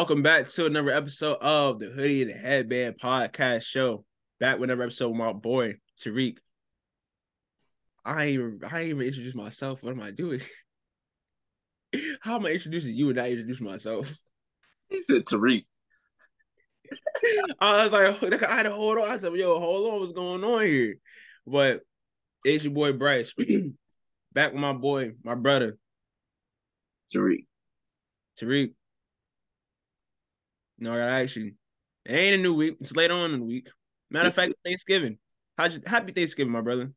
Welcome back to another episode of the Hoodie and the Headband Podcast Show. Back with another episode with my boy Tariq. I ain't even, I ain't even introduced myself. What am I doing? How am I introducing you and not introduce myself? He said Tariq. I was like, I had to hold on. I said, yo, hold on, what's going on here? But it's your boy Bryce. Back with my boy, my brother, Tariq. Tariq. No, I gotta ask you. It ain't a new week. It's later on in the week. Matter of fact, Thanksgiving. Your, happy Thanksgiving, my brother.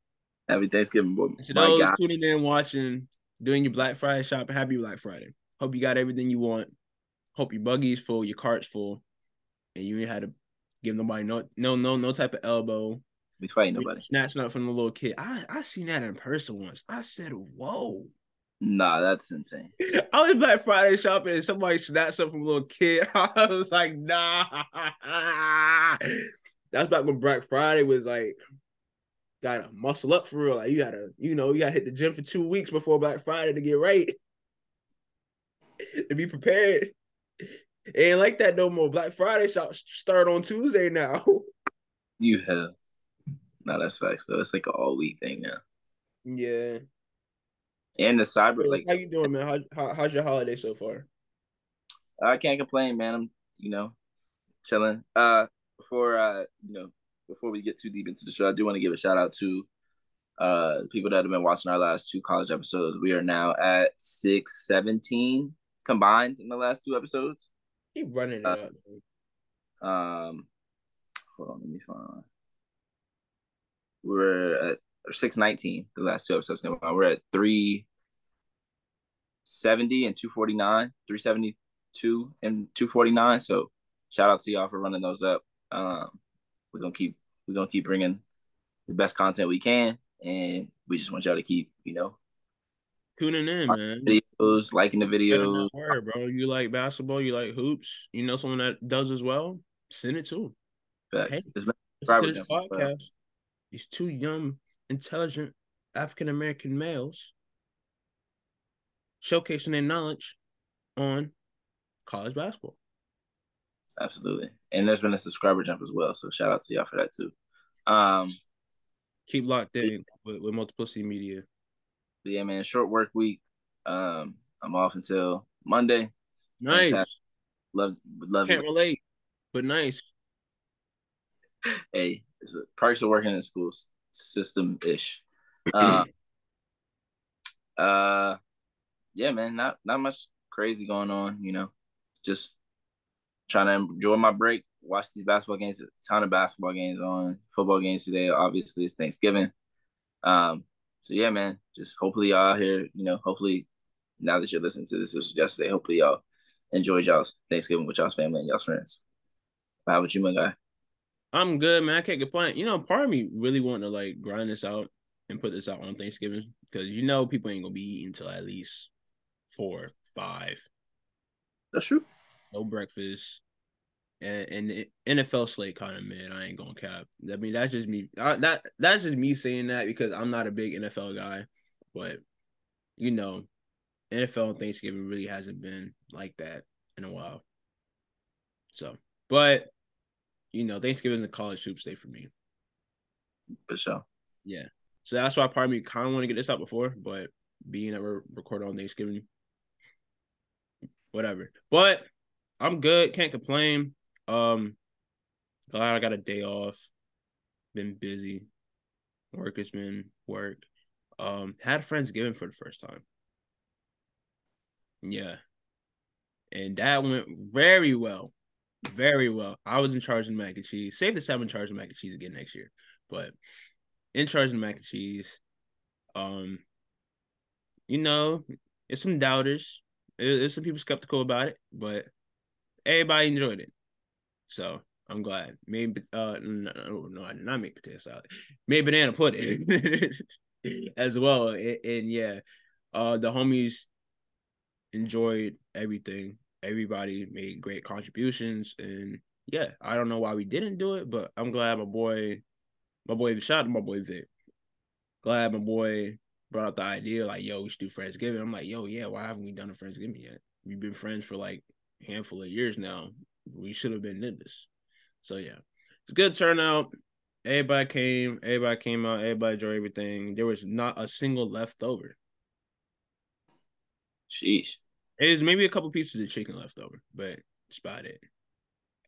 Happy Thanksgiving, boy. To those God. tuning in, watching, doing your Black Friday shopping, happy Black Friday. Hope you got everything you want. Hope your buggy's full, your cart's full, and you ain't had to give nobody no no no no type of elbow. We fighting nobody. Snatching up from the little kid. I I seen that in person once. I said, whoa. Nah, that's insane. I was Black Friday shopping and somebody snatched up from a little kid. I was like, nah. That's back when Black Friday was like, gotta muscle up for real. Like you gotta, you know, you gotta hit the gym for two weeks before Black Friday to get right. to be prepared. It ain't like that no more. Black Friday shop start on Tuesday now. You have. No, that's facts though. It's like an all week thing now. yeah. And the cyber, like how you doing, man? How, how how's your holiday so far? I can't complain, man. I'm, you know, chilling. Uh, before uh, you know, before we get too deep into the show, I do want to give a shout out to uh people that have been watching our last two college episodes. We are now at six seventeen combined in the last two episodes. Keep running it Uh, up. Um, hold on, let me find. We're at six nineteen. The last two episodes out. We're at three seventy and two forty nine. Three seventy two and two forty nine. So shout out to y'all for running those up. Um, we're gonna keep we're gonna keep bringing the best content we can, and we just want y'all to keep you know Tuning in, man. videos, liking the videos. word, bro. You like basketball, you like hoops, you know someone that does as well, send it to 'em. Facts. Hey. Listen to this podcast. These two young, intelligent African American males showcasing their knowledge on college basketball. absolutely, and there's been a subscriber jump as well. So shout out to y'all for that too. Um, Keep locked in with, with Multiplicity Media. Yeah, man, short work week. Um, I'm off until Monday. Nice. Fantastic. Love, love Can't it. relate, but nice. Hey, perks of working in the school system ish. Uh, uh, yeah, man, not not much crazy going on. You know, just trying to enjoy my break. Watch these basketball games. A ton of basketball games on. Football games today. Obviously, it's Thanksgiving. Um, so yeah, man. Just hopefully y'all here. You know, hopefully now that you're listening to this, this was yesterday. Hopefully y'all enjoyed y'all's Thanksgiving with y'all's family and y'all's friends. How about you, my guy? I'm good, man. I can't complain. You know, part of me really want to like grind this out and put this out on Thanksgiving because you know people ain't gonna be eating until at least four, five. That's true. no breakfast, and and the NFL slate kind of man. I ain't gonna cap. I mean, that's just me. I, that that's just me saying that because I'm not a big NFL guy, but you know, NFL on Thanksgiving really hasn't been like that in a while. So, but you know, Thanksgiving is a college soup day for me. For sure. Yeah. So that's why part of me kind of want to get this out before, but being that we're recording on Thanksgiving, whatever. But I'm good. Can't complain. Um, glad I got a day off. Been busy. Work has been work. Um, had friends Friendsgiving for the first time. Yeah. And that went very well. Very well. I was in charge of mac and cheese. Safe to say I'm in charge of mac and cheese again next year. But in charge of mac and cheese. Um, you know, it's some doubters. There- There's some people skeptical about it, but everybody enjoyed it. So I'm glad. Made uh no, no, I did not make potato salad. Made banana pudding as well. And, and yeah, uh the homies enjoyed everything. Everybody made great contributions and yeah, I don't know why we didn't do it, but I'm glad my boy my boy shout my boy Vic. Glad my boy brought up the idea like, yo, we should do Friendsgiving. I'm like, yo, yeah, why haven't we done a Friendsgiving yet? We've been friends for like a handful of years now. We should have been in this. So yeah, it's good turnout. Everybody came. Everybody came out. Everybody enjoyed everything. There was not a single left over. Sheesh. There's maybe a couple pieces of chicken left over, but it's about it.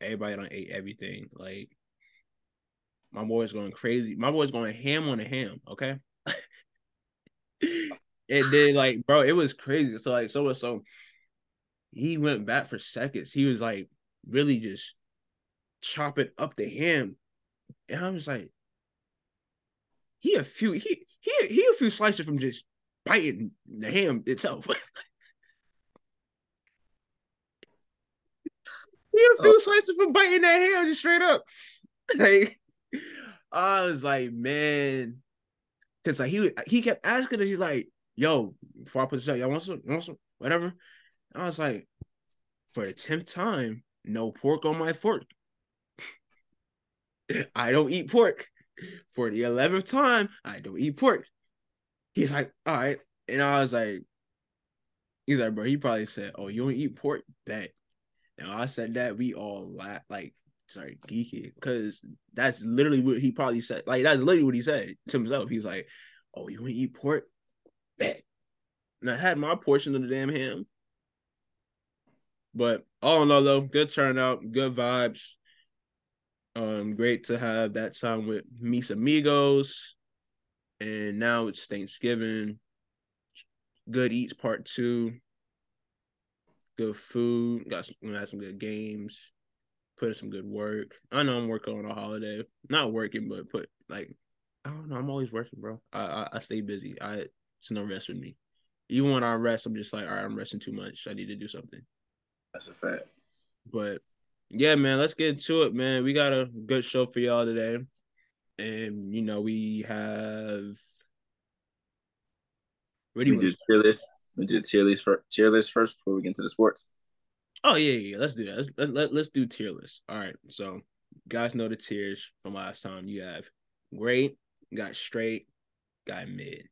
Everybody don't ate everything. Like my boy's going crazy. My boy's going ham on the ham. Okay. And then like, bro, it was crazy. So like, so so he went back for seconds. He was like really just chopping up the ham, and I was like, he a few he he he a few slices from just biting the ham itself. he a few oh. slices from biting that ham just straight up. Like I was like, man, because like he he kept asking us, he's like, yo, before I put this out, y'all want some, want some, whatever. I was like, for the tenth time, no pork on my fork. I don't eat pork. For the eleventh time, I don't eat pork. He's like, all right. And I was like, he's like, bro, he probably said, oh, you don't eat pork? Bet. Now I said that, we all laugh, like, sorry, geeky, because that's literally what he probably said. Like, that's literally what he said to himself. He was like, oh, you want to eat pork? Bet. And I had my portion of the damn ham. But all in all, though, good turnout, good vibes. Um, great to have that time with mis amigos, and now it's Thanksgiving. Good eats part two. Good food. Got some, got some good games. Put in some good work. I know I'm working on a holiday. Not working, but put like I don't know. I'm always working, bro. I I, I stay busy. I it's no rest with me. Even when I rest, I'm just like, all right, I'm resting too much. I need to do something. That's a fact. But yeah, man, let's get into it, man. We got a good show for y'all today. And you know, we have where do you we do tier list. We do tier list for tier list first before we get into the sports. Oh yeah, yeah, let's do that. Let's let, let, let's do tier list. All right. So guys know the tiers from last time. You have great, got straight, got mid.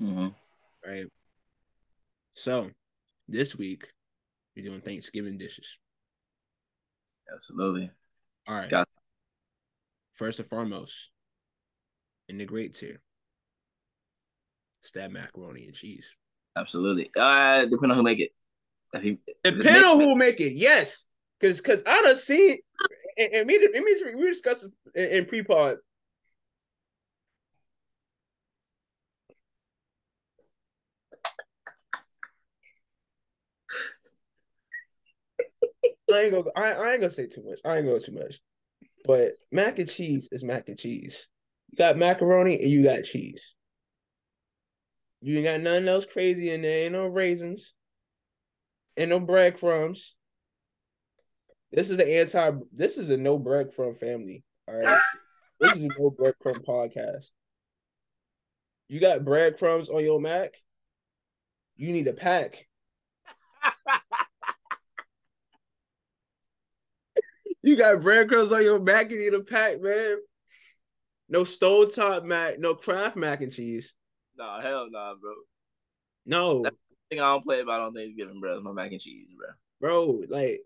Mm-hmm. Right. So this week we're doing Thanksgiving dishes. Absolutely. All right. Got First and foremost, in the great tier, stab macaroni and cheese. Absolutely. Uh, depending on who make it. If he, depending on who make it, yes. Because because I done seen and, and me, me we discussed in, in pre-pod. I ain't gonna I, I ain't gonna say too much. I ain't gonna too much. But mac and cheese is mac and cheese. You got macaroni and you got cheese. You ain't got nothing else crazy in there. Ain't no raisins. Ain't no breadcrumbs. This is an anti. This is a no breadcrumb family. All right. this is a no breadcrumb podcast. You got breadcrumbs on your Mac. You need a pack. You got breadcrumbs on your mac You need a pack, man. No stove top mac, no Kraft mac and cheese. Nah, hell nah, bro. No. That's the thing I don't play about on Thanksgiving, bro. Is my mac and cheese, bro. Bro, like,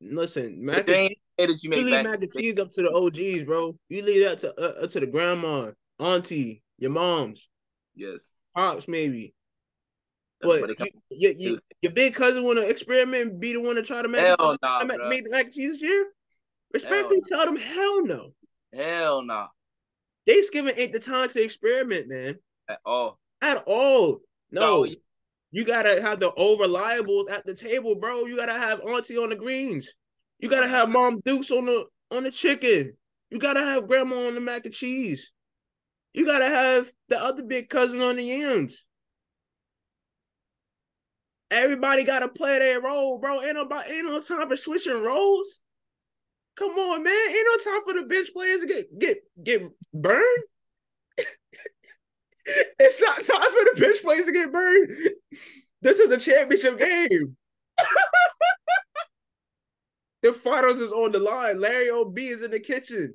listen, mac and, that you, make you leave mac and cheese up to the OGs, bro. You leave that to uh, to the grandma, auntie, your moms. Yes. Pops, maybe. But you, you, you, your big cousin want to experiment and be the one to try to make, hell nah, make the mac and cheese this year? Respectfully hell tell them hell no. Hell no. Thanksgiving ain't the time to experiment, man. At all. At all. No. no. You gotta have the over reliables at the table, bro. You gotta have auntie on the greens. You gotta have mom dukes on the on the chicken. You gotta have grandma on the mac and cheese. You gotta have the other big cousin on the yams. Everybody gotta play their role, bro. Ain't no ain't no time for switching roles. Come on, man. Ain't no time for the bench players to get get get burned. It's not time for the bench players to get burned. This is a championship game. the finals is on the line. Larry OB is in the kitchen.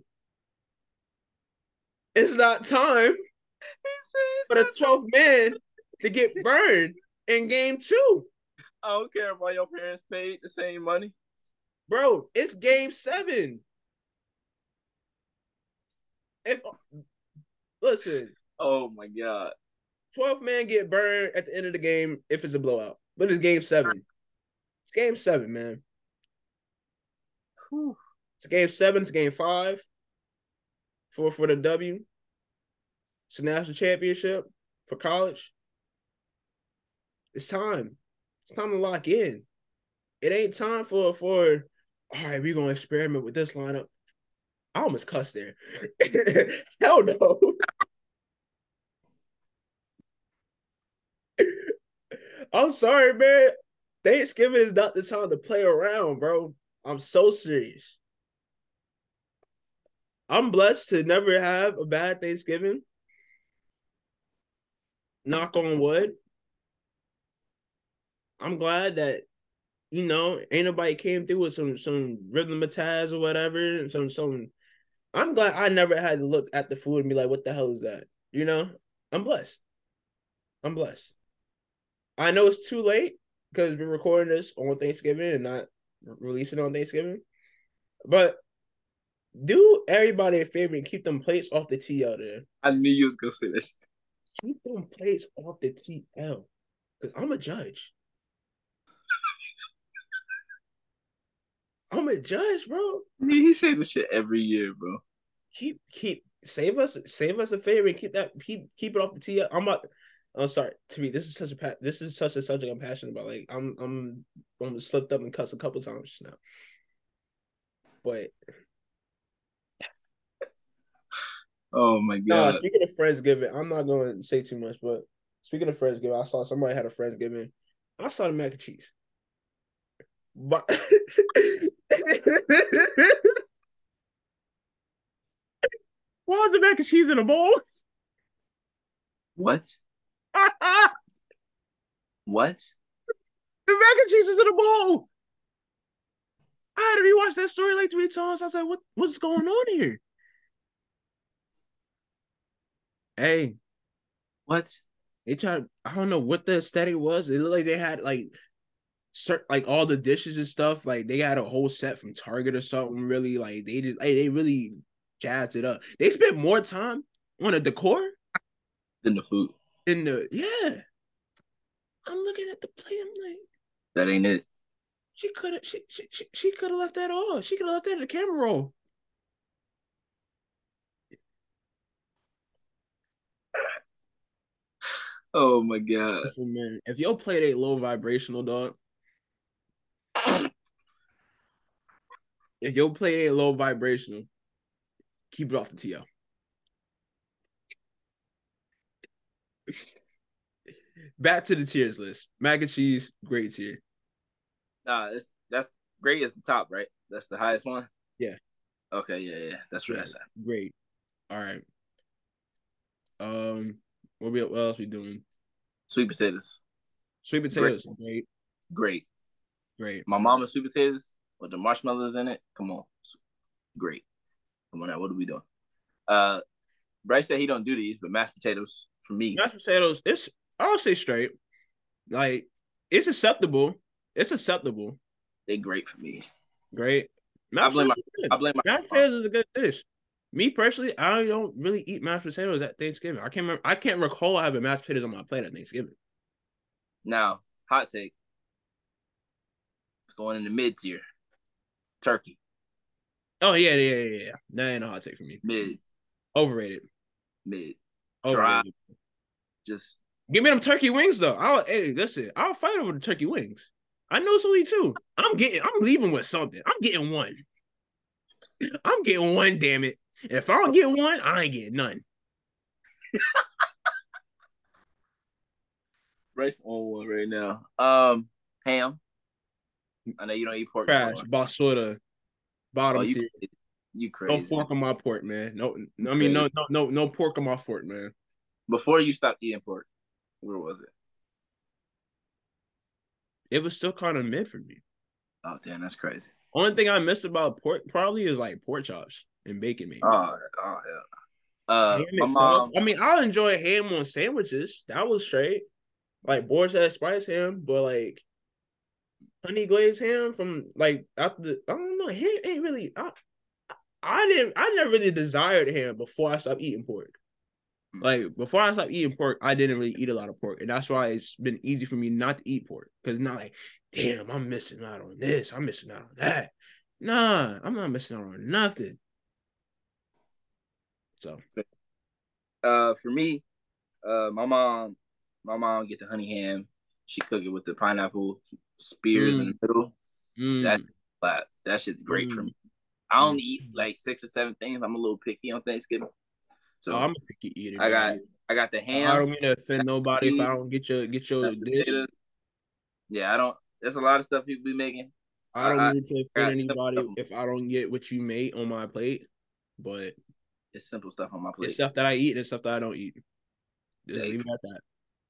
It's not time for the 12th man to get burned in game two. I don't care if all your parents paid the same money. Bro, it's game seven. If listen, Oh my god. 12th man get burned at the end of the game if it's a blowout. But it's game seven. It's game seven, man. Whew. It's game seven, it's game five. For for the W. It's a national championship for college. It's time. It's time to lock in. It ain't time for for all right, we're gonna experiment with this lineup. I almost cussed there. Hell no. I'm sorry, man. Thanksgiving is not the time to play around, bro. I'm so serious. I'm blessed to never have a bad Thanksgiving. Knock on wood. I'm glad that you know ain't nobody came through with some some rhythmatized or whatever. Some some. I'm glad I never had to look at the food and be like, "What the hell is that?" You know. I'm blessed. I'm blessed. I know it's too late because we're recording this on Thanksgiving and not releasing on Thanksgiving. But do everybody a favor and keep them plates off the TL there. I knew you was gonna say that. Shit. Keep them plates off the TL. Cause I'm a judge. I'm a judge, bro. I mean, he say this shit every year, bro. Keep keep save us save us a favor and keep that keep keep it off the TL. I'm not I'm sorry, to me, this is such a this is such a subject I'm passionate about. Like I'm I'm I'm slipped up and cussed a couple times now. But Oh my god. speaking of Friendsgiving, I'm not going to say too much, but speaking of Friendsgiving, I saw somebody had a Friendsgiving. I saw the mac and cheese. But why is the mac and cheese in a bowl? What? The What? mac and cheese is in a bowl. I had to rewatch that story like three times. I was like, what what's going on here? Hey, What? they tried. I don't know what the aesthetic was. It looked like they had like, cert, like all the dishes and stuff. Like they had a whole set from Target or something. Really, like they just, hey, they really jazzed it up. They spent more time on the decor than the food. Than the yeah. I'm looking at the play. I'm like, That ain't it. she could have, she she she, she could have left that off. She could have left that in the camera roll. Oh my god. Listen, man, if your plate ain't low vibrational, dog. If your plate ain't low vibrational, keep it off the TL. Back to the tiers list. Mac and cheese, great tier. Nah, it's, that's great is the top, right? That's the highest one. Yeah. Okay. Yeah. Yeah. That's what. I said. Great. All right. Um, what we what else we doing? Sweet potatoes. Sweet potatoes, great, Great. great. My mama's sweet potatoes with the marshmallows in it. Come on. Great. Come on now. What are we doing? Uh, Bryce said he don't do these, but mashed potatoes for me. Mashed potatoes, it's I'll say straight. Like it's acceptable. It's acceptable. They're great for me. Great. I Mashed blame my- potatoes is good. I blame my Mashed potatoes is a good dish. Me personally, I don't really eat mashed potatoes at Thanksgiving. I can't remember. I can't recall having mashed potatoes on my plate at Thanksgiving. Now, hot take. It's going in the mid tier. Turkey. Oh yeah, yeah, yeah, yeah. That ain't a hot take for me. Mid. Overrated. Mid. Overrated. Just Give me them turkey wings though. I'll hey, listen, I'll fight over the turkey wings. I know Sweetie too. I'm getting I'm leaving with something. I'm getting one. I'm getting one, damn it. If I don't get one, I ain't getting none. Bryce on one right now. Um, ham. I know you don't eat pork. Trash, basura, bottom Oh, you, tier. You crazy? No fork on my pork, man. No, I mean no, no, no, no pork on my fork, man. Before you stopped eating pork, where was it? It was still kind of mid for me. Oh damn, that's crazy. Only thing I miss about pork probably is like pork chops and bacon, maybe. Oh, oh hell. Uh, mom. I mean, I'll enjoy ham on sandwiches. That was straight. Like boar's head spice ham, but like honey glazed ham from like after the, I don't know, ham ain't really I, I didn't I never really desired ham before I stopped eating pork. Mm. Like before I stopped eating pork, I didn't really eat a lot of pork, and that's why it's been easy for me not to eat pork. Because not like, damn, I'm missing out on this, I'm missing out on that. Nah, I'm not missing out on nothing. So Uh, for me, uh, my mom, my mom get the honey ham. She cook it with the pineapple spears in the middle. mm, That that shit's great for Mm. me. I only Mm. eat like six or seven things. I'm a little picky on Thanksgiving. So oh, I'm a picky eater. I got- dude. I got the ham. I don't mean to offend nobody if I don't get your get your dish. Yeah, I don't. There's a lot of stuff people be making. I don't I- mean to offend anybody if I don't get what you made on my plate, but It's simple stuff on my plate. it's stuff that I eat and stuff that I don't eat. Just Yeah. leave it at that.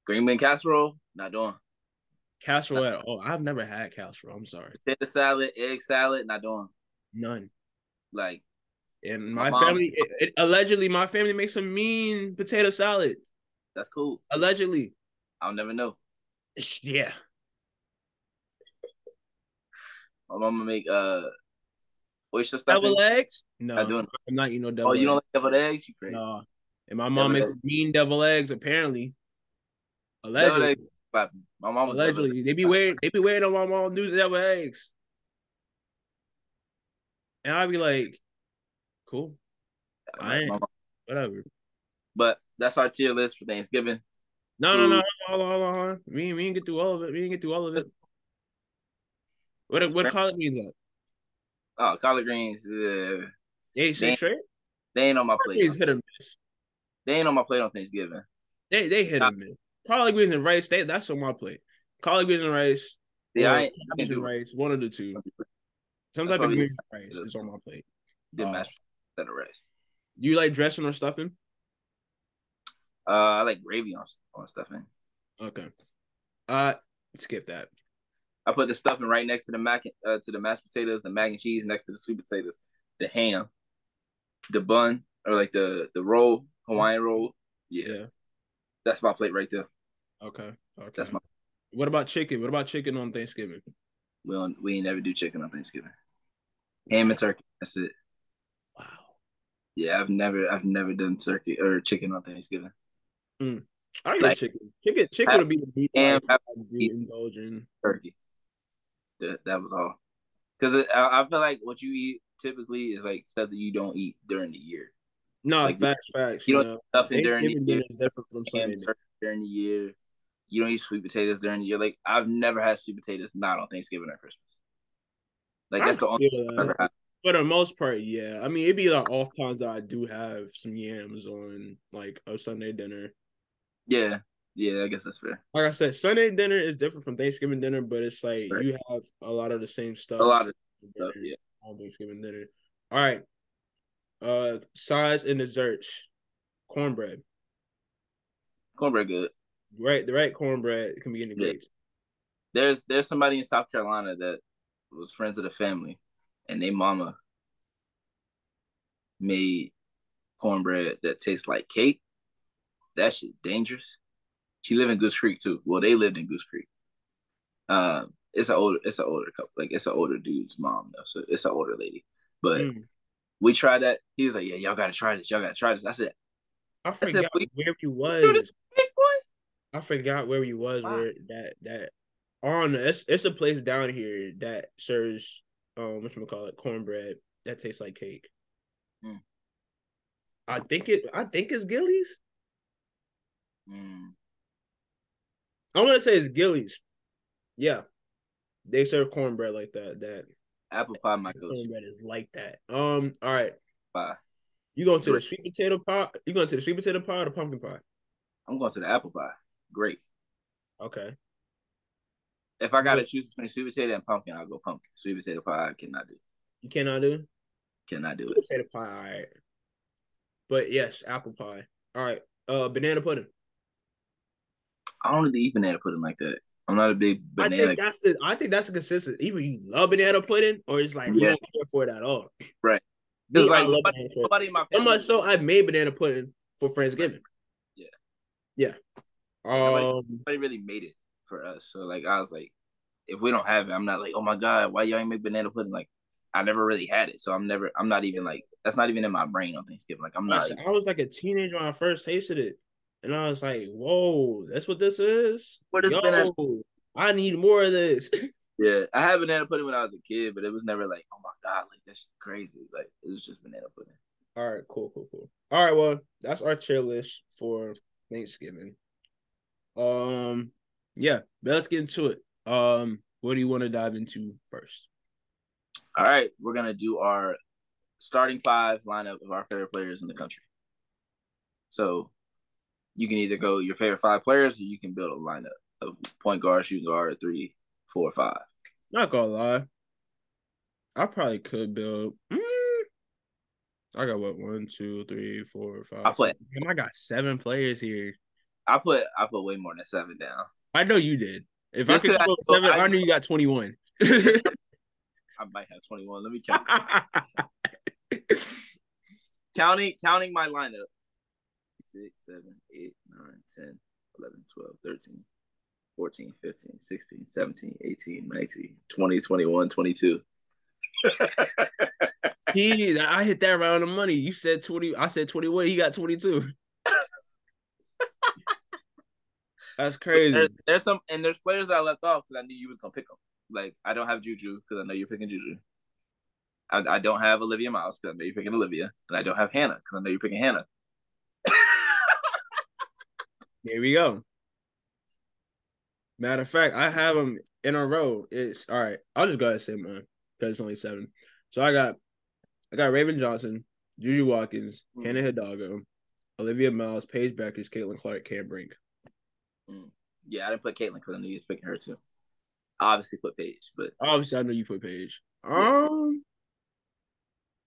Green bean casserole, not doing. Casserole at all. I've never had casserole. I'm sorry. Potato salad, egg salad, not doing. None. Like And My my, family, it, it- allegedly, my family makes a mean potato salad. that's cool. Allegedly. I'll never know. Yeah. My mama make uh oyster stuffing. Devil eggs? No. I don't- I'm not eating no devil Oh, you don't like deviled eggs? You crazy? No. And my mom makes mean devil eggs, apparently. Allegedly. eggs. My mom Allegedly. They be wearing they be wearing on my mom to do devil eggs. And I'd be like, cool, I ain't- whatever. But that's our tier list for Thanksgiving. No, no, no. Hold on, hold on, hold on. We, we didn't get through all of it. We didn't get through all of it. What what collard greens at? Oh, collard greens. Uh, They Damn. straight. they ain't on my plate. hit or miss. They ain't on my plate on Thanksgiving. They they hit or miss. Collard greens and rice. They that's on my plate. Collard greens and rice. Yeah, I ain't, I can and do rice. One of the two. Some type of greens rice is on my plate. did Oh. mashed instead of rice. Do you like dressing or stuffing? Uh, I like gravy on on stuffing. Okay. Uh, skip that. I put the stuffing right next to the mac uh, to the mashed potatoes, the mac and cheese next to the sweet potatoes, the ham, the bun or like the the roll Hawaiian roll. Yeah, Yeah. that's my plate right there. Okay. Okay. That's my. What about chicken? What about chicken on Thanksgiving? We don't we ain't never do chicken on Thanksgiving. Ham and turkey. That's it. Wow. Yeah, I've never I've never done turkey or chicken on Thanksgiving. Mm. I get Like- chicken. Chicken. Chicken would be the meat And I do indulge in. Turkey. That that was all. Because I, I feel like what you eat typically is like stuff that you don't eat during the year. No, Like, facts, facts. you You don't know, Stuffing during the year. dinner is different from Sunday. during the year. You don't eat sweet potatoes during the year. Like I've never had sweet potatoes not on Thanksgiving or Christmas. Like that's I the only feel I've ever had. For the most part, yeah. I mean, it'd be like off times that I do have some yams on like a Sunday dinner. Yeah, yeah, I guess that's fair. Like I said, Sunday dinner is different from Thanksgiving dinner, but it's like Right. you have a lot of the same stuff. A lot of dinner stuff, yeah. on Thanksgiving dinner. All right. Uh sides and desserts. Cornbread. Cornbread good. Right, the right cornbread can be in the Yeah. There's there's somebody in South Carolina that was friends of the family, and they mama made cornbread that tastes like cake. That shit's dangerous. She lived in Goose Creek too. Well, they lived in Goose Creek. Um, it's an older, it's an older couple. Like it's an older dude's mom though, so it's an older lady. But Mm. we tried that. He was like, "Yeah, y'all gotta try this. Y'all gotta try this." I said, I said, forgot we- where you was. It's big boy." I forgot where you was Wow. where that that on it's it's a place down here that serves um what call it cornbread that tastes like cake. Mm. I think it I think it's Gillies. Mm. I want to say it's Gillies. Yeah. They serve cornbread like that. That Apple pie, my cornbread is like that. Um, all right. pie. You going to the sweet potato pie? You going to the sweet potato pie or the pumpkin pie? I'm going to the apple pie. Great. Okay. If I gotta choose between sweet potato and pumpkin, I'll go pumpkin. Sweet potato pie, I cannot do. You cannot do Cannot do sweet it. potato pie, all right. But yes, apple pie. All right. Uh banana pudding. I don't really eat banana pudding like that. I'm not a big I think that's the I think that's the consistent. Either you love banana pudding or it's like you Yeah. don't care for it at all. Right. Because like nobody, nobody in my So family. much so I made banana pudding for Friendsgiving. Yeah. Yeah. Nobody- Um nobody really made it for us. So like I was like, if we don't have it, I'm not like, oh my god, why y'all ain't make banana pudding? Like, I never really had it, so I'm never, I'm not even like, that's not even in my brain on Thanksgiving. Like, I'm not. I was like a teenager when I first tasted it, and I was like, whoa, that's what this is. What is Yo, banana? I need more of this. Yeah, I had banana pudding when I was a kid, but it was never like, oh my god, like that's crazy. Like it was just banana pudding. All right, cool, cool, cool. All right, well, that's our tier list for Thanksgiving. Um, yeah, but let's get into it. Um, what do you want to dive into first? All right, we're gonna do our starting five lineup of our favorite players in the country. So you can either go your favorite five players, or you can build a lineup of point guard, shooting guard, three, four, five. Not gonna lie, I probably could build. Mm, I got what one, two, three, four, five. I six. Damn, I got seven players here. I put I put way more than seven down. I know you did. If Just I could put seven, I, I knew you got twenty one. I might have twenty one. Let me count. counting counting my lineup. Six, seven, eight, nine, 10, 11, 12, 13, 14, 15, 16, 17, 18, 19, 20, 21, 22. he, I hit that round of money. You said 20. I said 21. He got 22. That's crazy. There, there's some and there's players that I left off because I knew you was gonna pick them. Like I don't have Juju because I know you're picking Juju. I, I don't have Olivia Miles because I know you're picking Olivia, and I don't have Hannah because I know you're picking Hannah. There we go. Matter of fact, I have them in a row. It's all right. I'll just go ahead and say mine because it's only seven. So I got, I got Raven Johnson, Juju Watkins, Mm. Hannah Hidalgo, Olivia Miles, Paige Bueckers, Caitlin Clark, Cam Brink. Yeah, I didn't put Caitlin because I knew you was picking her too. I obviously put Paige, but Obviously, I know you put Paige. Um,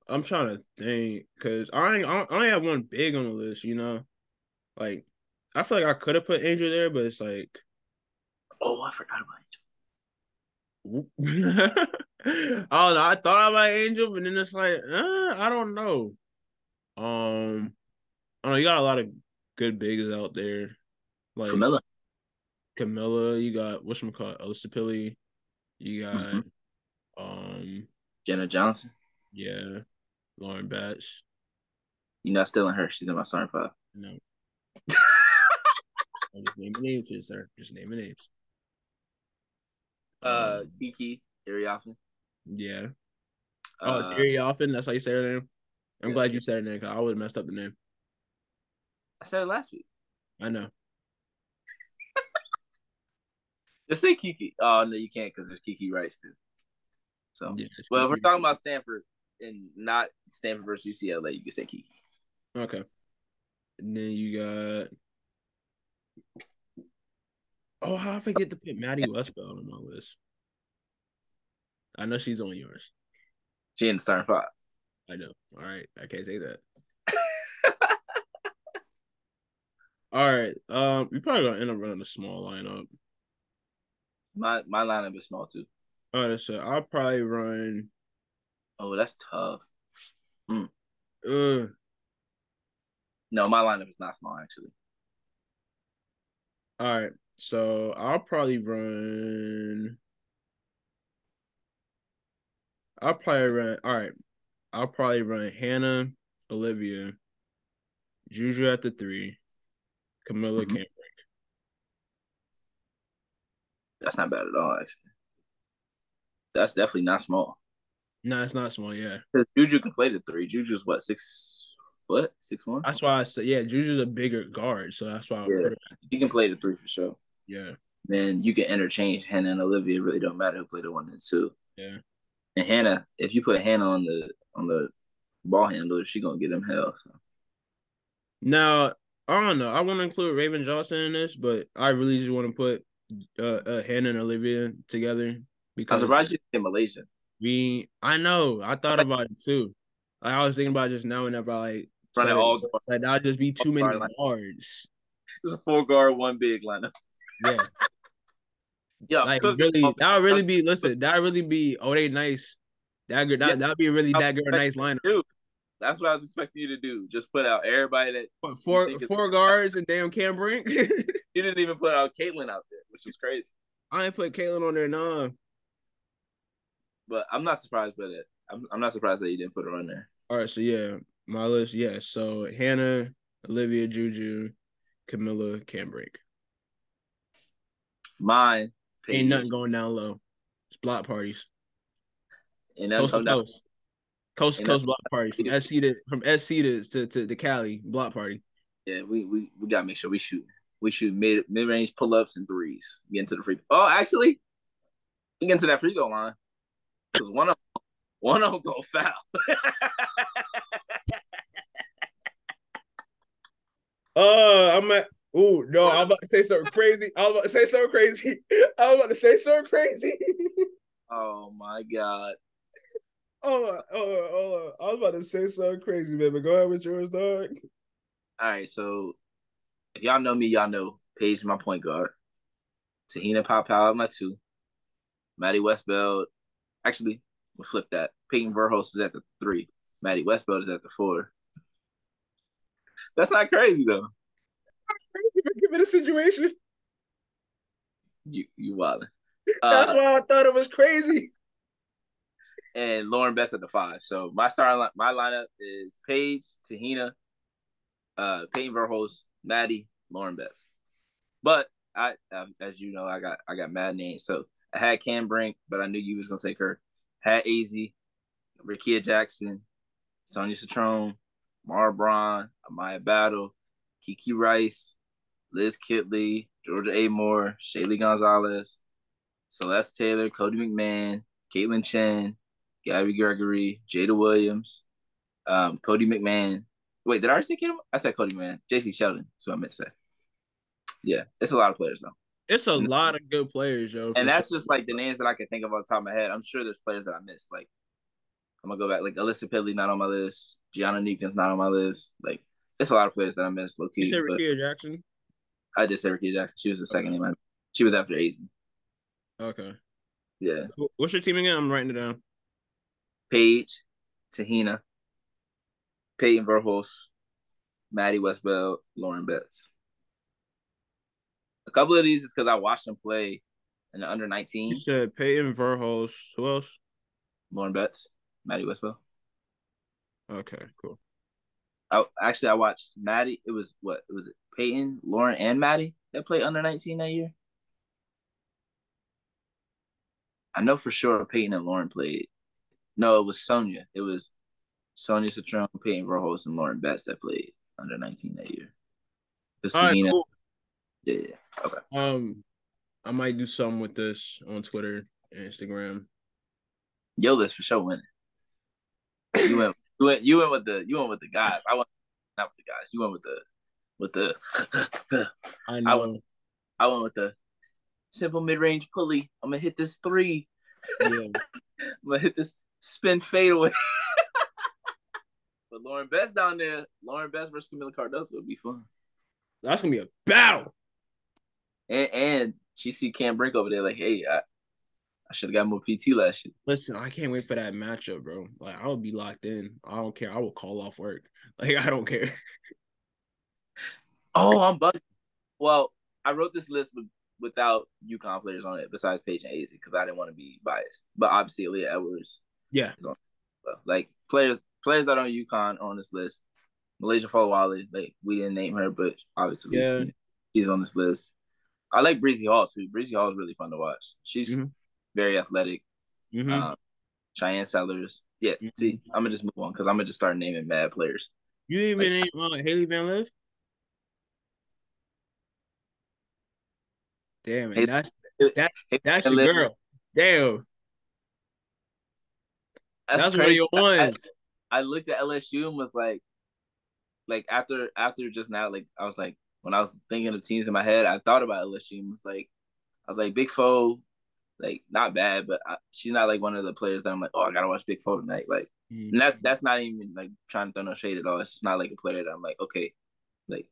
I'm trying to think because I ain't, I only have one big on the list. You know, like I feel like I could have put Angel there, but it's like oh, I forgot about I don't know. I thought about Angel, but then it's like, uh, I don't know. Um, I don't know. You got a lot of good bigs out there, like Kamilla. Kamilla. You got what's call Alissa Pili. You got, Mhm. um, Jenna Johnson. yeah, Lauren Betts. You're not stealing her. She's in my starting five. No, I'm just naming names here, sir. Just naming names. Uh, Um, Kiki Iriafen. yeah. Oh, Uh, Terry Offin. That's how you say her name. I'm yeah. glad you said her name because I would have messed up the name. I said it last week. I know. Just say Kiki. Oh no, you can't because there's Kiki Rice too. So, Yeah, well, if we're talking about Stanford and not Stanford versus UCLA, you can say Kiki. Okay. And then you got. Oh, how I forget to put Maddie Westbeld on my list. I know she's on yours. She in starting five. I know. All right, I can't say that. All right. Um, we probably gonna end up running a small lineup. My my lineup is small too. Oh, that's so I'll probably run. Oh, that's tough. Uh, No, my lineup is not small actually. all right. So I'll probably run. I'll probably run. All right. I'll probably run Hannah, Olivia, Juju at the three, Kamilla, Mhm. Cam. That's not bad at all actually. That's definitely not small. No, it's not small. Yeah, 'Cause Juju can play the three. Juju's what six foot, six one. that's why I said yeah. Juju's a bigger guard, so that's why I Yeah. He can play the three for sure. Yeah, Then you can interchange Hannah and Olivia. It really don't matter who play the one and two. yeah. And Hannah, if you put Hannah on the on the ball handler, she gonna get him hell. So. Now I don't know. I want to include Raven Johnson in this, but I really just want to put uh, uh Hannah and Olivia together I'm because surprised you in Malaysia. we. I know. I thought about it too. Like, I was thinking about just now whenever I like Running all it's like that'd just be too many guard guards. There's a four guard, one big lineup. Yeah. Yeah, Like Cook- really, that would really be. Listen, that would really be. Oh, they nice. That good. That Yeah. that'd be really that good. Nice lineup. Dude, that's what I was expecting you to do. Just put out everybody that What, Four four guards and damn Cam Brink. you didn't even put out Caitlin out there, which is crazy. I ain't put Caitlin on there, no. But I'm not surprised by that. I'm, I'm not surprised that you didn't put her on there. All right, so yeah, my list, yeah. So Hannah, Olivia, Juju, Kamilla, Cambrink. Mine. Ain't nothing going down low. It's block parties. And coast. Coast to coast block party from SC to from SC to, to to the Cali block party. Yeah, we we we gotta make sure we shoot we shoot mid mid range pull ups and threes. Get into the free. Oh, actually, we get into that free throw line because one of one of them go foul. uh, I'm at. Ooh, no, I'm about to say something crazy. I was about to say something crazy. I was about to say something crazy. oh my god. Oh, oh, oh, I was about to say something crazy, man. But go ahead with yours, dog. All right, so if y'all know me, y'all know Paige my point guard. Te-Hina Paopao my two. Maddie Westbeld. Actually, we'll flip that. Payton Verhulst is at the three. Maddie Westbeld is at the four. That's not crazy though. Give me a situation. You you wildin'. That's uh, why I thought it was crazy. And Lauren Betts at the five. So my starting my lineup is Paige, Te-Hina, uh, Payton Verhulst, Maddie, Lauren Best. But I, as you know, I got I got mad names. So I had Cam Brink, but I knew you was gonna take her. Had Az, Rickea Jackson, Sonia Citron, Mara Braun, Amaya Battle, Kiki Rice, Liz Kitley, Georgia Amoore, Shaylee Gonzalez, Celeste Taylor, Cotie McMahon, Kaitlyn Chen, Gabby Gregory, Jada Williams, um, Cotie McMahon. Wait, did I already say Caitlin? I said Cotie McMahon. Jacy Sheldon. That's what I meant to say. Yeah, it's a lot of players though. It's a lot of good players, yo. And that's sure. just like the names that I can think of on top of my head. I'm sure there's players that I missed. Like I'm gonna go back. Like Alissa Pili not on my list. Gianna Kneepkens not on my list. Like it's a lot of players that I missed. Low key. You said Jackson. I did said Rickea Jackson. She was the second name. She was after Az. Okay. Yeah. What's your team again? I'm writing it down. Paige, Te-Hina, Payton Verhulst, Maddie Westbeld, Lauren Betts. A couple of these is because I watched them play in the under 19. You said Payton Verhulst. Who else? Lauren Betts, Maddie Westbeld. Okay, cool. I, actually, I watched Maddie. It was what? It was it Payton, Lauren, and Maddie that played under 19 that year. I know for sure Payton and Lauren played. No, it was Sonia. It was Sonia Citron, Payton Verhulst, and Lauren Betts that played under 19 that year. All right, cool. Yeah, yeah. Okay. Um, I might do something with this on Twitter and Instagram. Yo, this for sure winning. You went, you went, you went with the, you went with the guys. I went not with the guys. You went with the, with the. I know. I went, I went with the simple mid range pulley. I'm gonna hit this three. Yeah. I'm gonna hit this spin fadeaway. but Lauren Betts down there, Lauren Betts versus Kamilla Cardoso would be fun. That's gonna be a battle and and she see Cam Brink over there like, hey, I, I should have got more PT last year. Listen, I can't wait for that matchup, bro. Like I will be locked in. I don't care. I will call off work. Like I don't care. oh, I'm bugging. Well, I wrote this list with, without UConn players on it, besides Paige and Az, because I didn't want to be biased. But obviously, Aaliyah Edwards, yeah, like players players that are on UConn on this list. MiLaysia Fulwiley, like we didn't name her, but obviously, yeah, she's on this list. I like Breezy Hall too. Breezy Hall is really fun to watch. She's mm-hmm. very athletic. Mm-hmm. Um, Shyanne Sellers. Yeah. Mm-hmm. See, I'm gonna just move on because I'm gonna just start naming mad players. You even like, name uh, Hailey Van Lith? Damn man, that's that's that's your girl. Damn. That's, that's one of your ones. I, I looked at LSU and was like, like after after just now, like I was like, when I was thinking of teams in my head, I thought about LSU and was like, I was like, Big Foe, like not bad, but I, she's not like one of the players that I'm like, oh, I gotta watch Big Foe tonight. Like, mm-hmm. and that's that's not even like trying to throw no shade at all. It's just not like a player that I'm like, okay, like,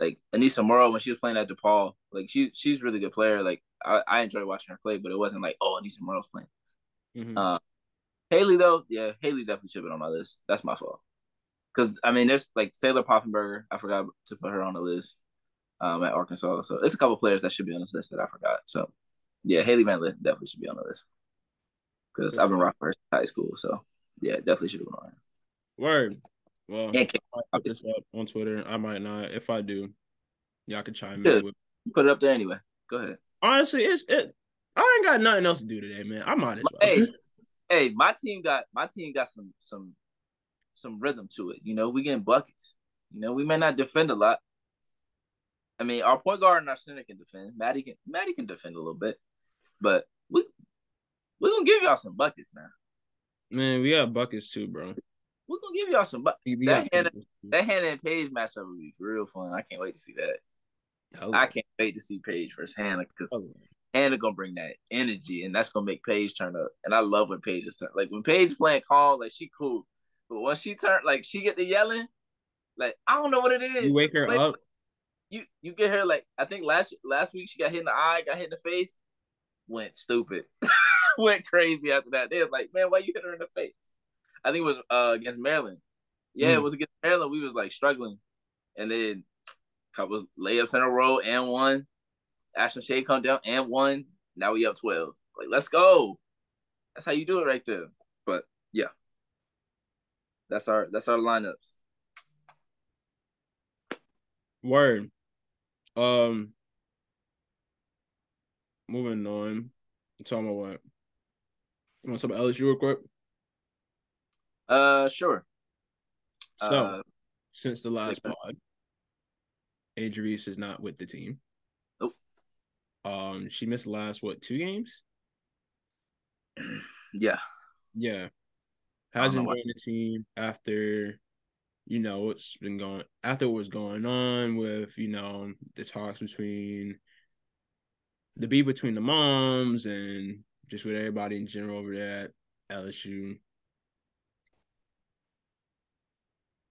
like Aneesah Morrow when she was playing at DePaul, like she she's really good player. Like I, I enjoy watching her play, but it wasn't like, oh, Aneesah Morrow's playing. Mm-hmm. Uh, Hailey though, yeah, Hailey definitely should have been on my list. That's my fault. Because I mean, there's like Saylor Poffenberger. I forgot to put her on the list um, at Arkansas. So it's a couple players that should be on this list that I forgot. So Yeah, Hailey Van definitely should be on the list because I've been rocking her high school. So yeah, definitely should have been on. Word. Well, yeah, I'll put this up on Twitter. I might not. If I do, y'all can chime in. With... Put it up there anyway. Go ahead. Honestly, it's it. I ain't got nothing else to do today, man. I'm honest. Hey, hey, my team got my team got some some some rhythm to it. You know, we getting buckets. You know, we may not defend a lot. I mean, our point guard and our center can defend. Maddie can Maddie can defend a little bit, but we we're gonna give y'all some buckets now. Man, we got buckets too, bro. We're gonna give y'all some buckets. That Hannah, that Hannah and Paige matchup will be real fun. I can't wait to see that. Oh. I can't wait to see Paige versus Hannah because oh. Hannah gonna bring that energy, and that's gonna make Paige turn up. And I love when Paige is like when Paige playing calm, like she cool, but when she turn, like she get the yelling, like I don't know what it is. You wake her like, up. You you get her like I think last last week she got hit in the eye, got hit in the face, went stupid, went crazy after that. They was like, man, why you hit her in the face? I think it was uh against Maryland. Yeah, mm. it was against Maryland. We was like struggling, and then couple layups in a row and one. Ashlyn Shade come down and one. Now we up twelve. Like let's go. That's how you do it right there. But yeah, that's our that's our lineups. Word. Um. Moving on. I'm talking about what? You want some LSU real quick? Uh, sure. So, uh, since the last pod, Angel Reese is not with the team. Um, she missed the last what two games? yeah. Yeah. Hasn't joined the team after, you know, what's been going after what was going on with, you know, the talks between the beat between the moms and just with everybody in general over there at LSU.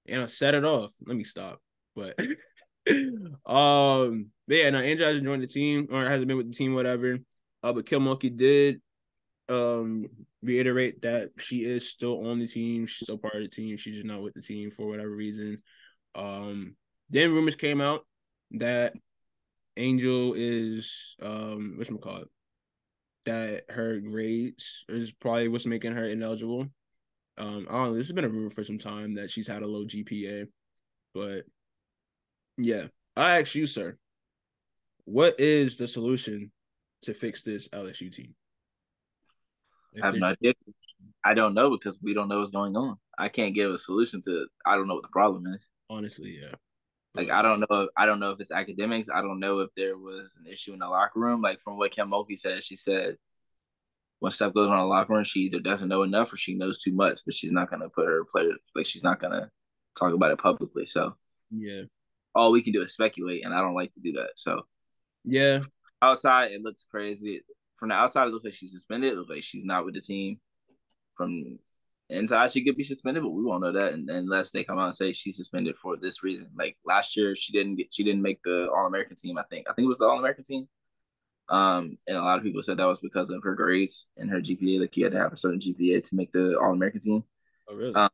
And I set it off. Let me stop. But um, but yeah, no, Angel hasn't joined the team or hasn't been with the team, whatever. Uh, but Kim Mulkey did um reiterate that she is still on the team. She's still part of the team. She's just not with the team for whatever reason. Um, then rumors came out that Angel is um what's call it? That her grades is probably what's making her ineligible. Um, I don't know. This has been a rumor for some time that she's had a low GPA, but yeah, I ask you, sir, what is the solution to fix this LSU team? I have no idea. I don't know because we don't know what's going on. I can't give a solution to. I don't know what the problem is. Honestly, yeah. Like I don't know. If, I don't know if it's academics. I don't know if there was an issue in the locker room. Like from what Kim Mulkey said, she said when stuff goes on in the locker room, she either doesn't know enough or she knows too much, but she's not gonna put her player like she's not gonna talk about it publicly. So yeah, all we can do is speculate, and I don't like to do that. So yeah, outside it looks crazy. From the outside, it looks like she's suspended. It looks like she's not with the team. From inside, she could be suspended, but we won't know that unless they come out and say she's suspended for this reason. Like last year, she didn't get, she didn't make the All American team. I think I think it was the All American team. Um, and a lot of people said that was because of her grades and her GPA. Like you had to have a certain GPA to make the All American team. Oh, really? Um,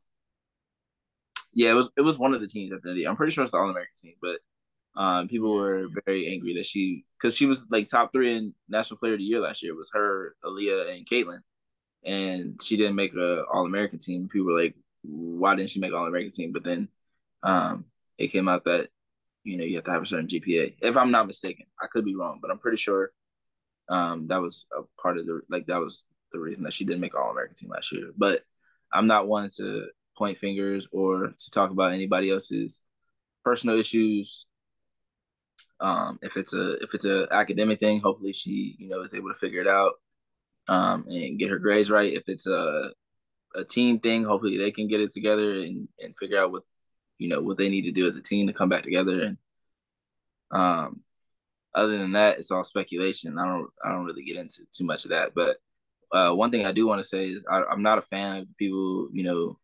yeah, it was it was one of the teams at the end. I'm pretty sure it's the All American team, but um, people were very angry that she because she was like top three in National Player of the Year last year. It was her, Aaliyah, and Caitlin, and she didn't make a All American team. People were like, "Why didn't she make All American team?" But then um, it came out that you know you have to have a certain GPA. If I'm not mistaken, I could be wrong, but I'm pretty sure um, that was a part of the like that was the reason that she didn't make All American team last year. But I'm not one to point fingers or to talk about anybody else's personal issues. Um, if it's a if it's a academic thing, hopefully she you know is able to figure it out um, and get her grades right. If it's a a team thing, hopefully they can get it together and and figure out what you know what they need to do as a team to come back together. And um, other than that, it's all speculation. I don't I don't really get into too much of that. But uh, one thing I do want to say is I, I'm not a fan of people you know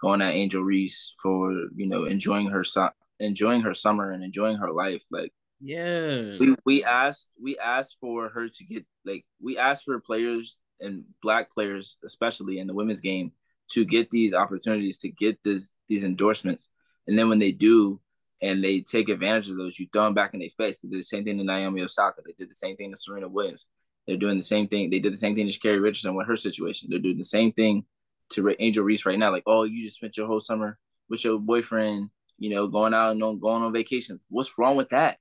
going at Angel Reese for you know enjoying her su- enjoying her summer and enjoying her life. Like yeah, we we asked we asked for her to get like we asked for players and black players especially in the women's game to get these opportunities to get this these endorsements, and then when they do. And they take advantage of those. You throw them back in their face. They did the same thing to Naomi Osaka. They did the same thing to Serena Williams. They're doing the same thing. They did the same thing to Sha'Carri Richardson with her situation. They're doing the same thing to Angel Reese right now. Like, oh, you just spent your whole summer with your boyfriend, you know, going out and going on vacations. What's wrong with that?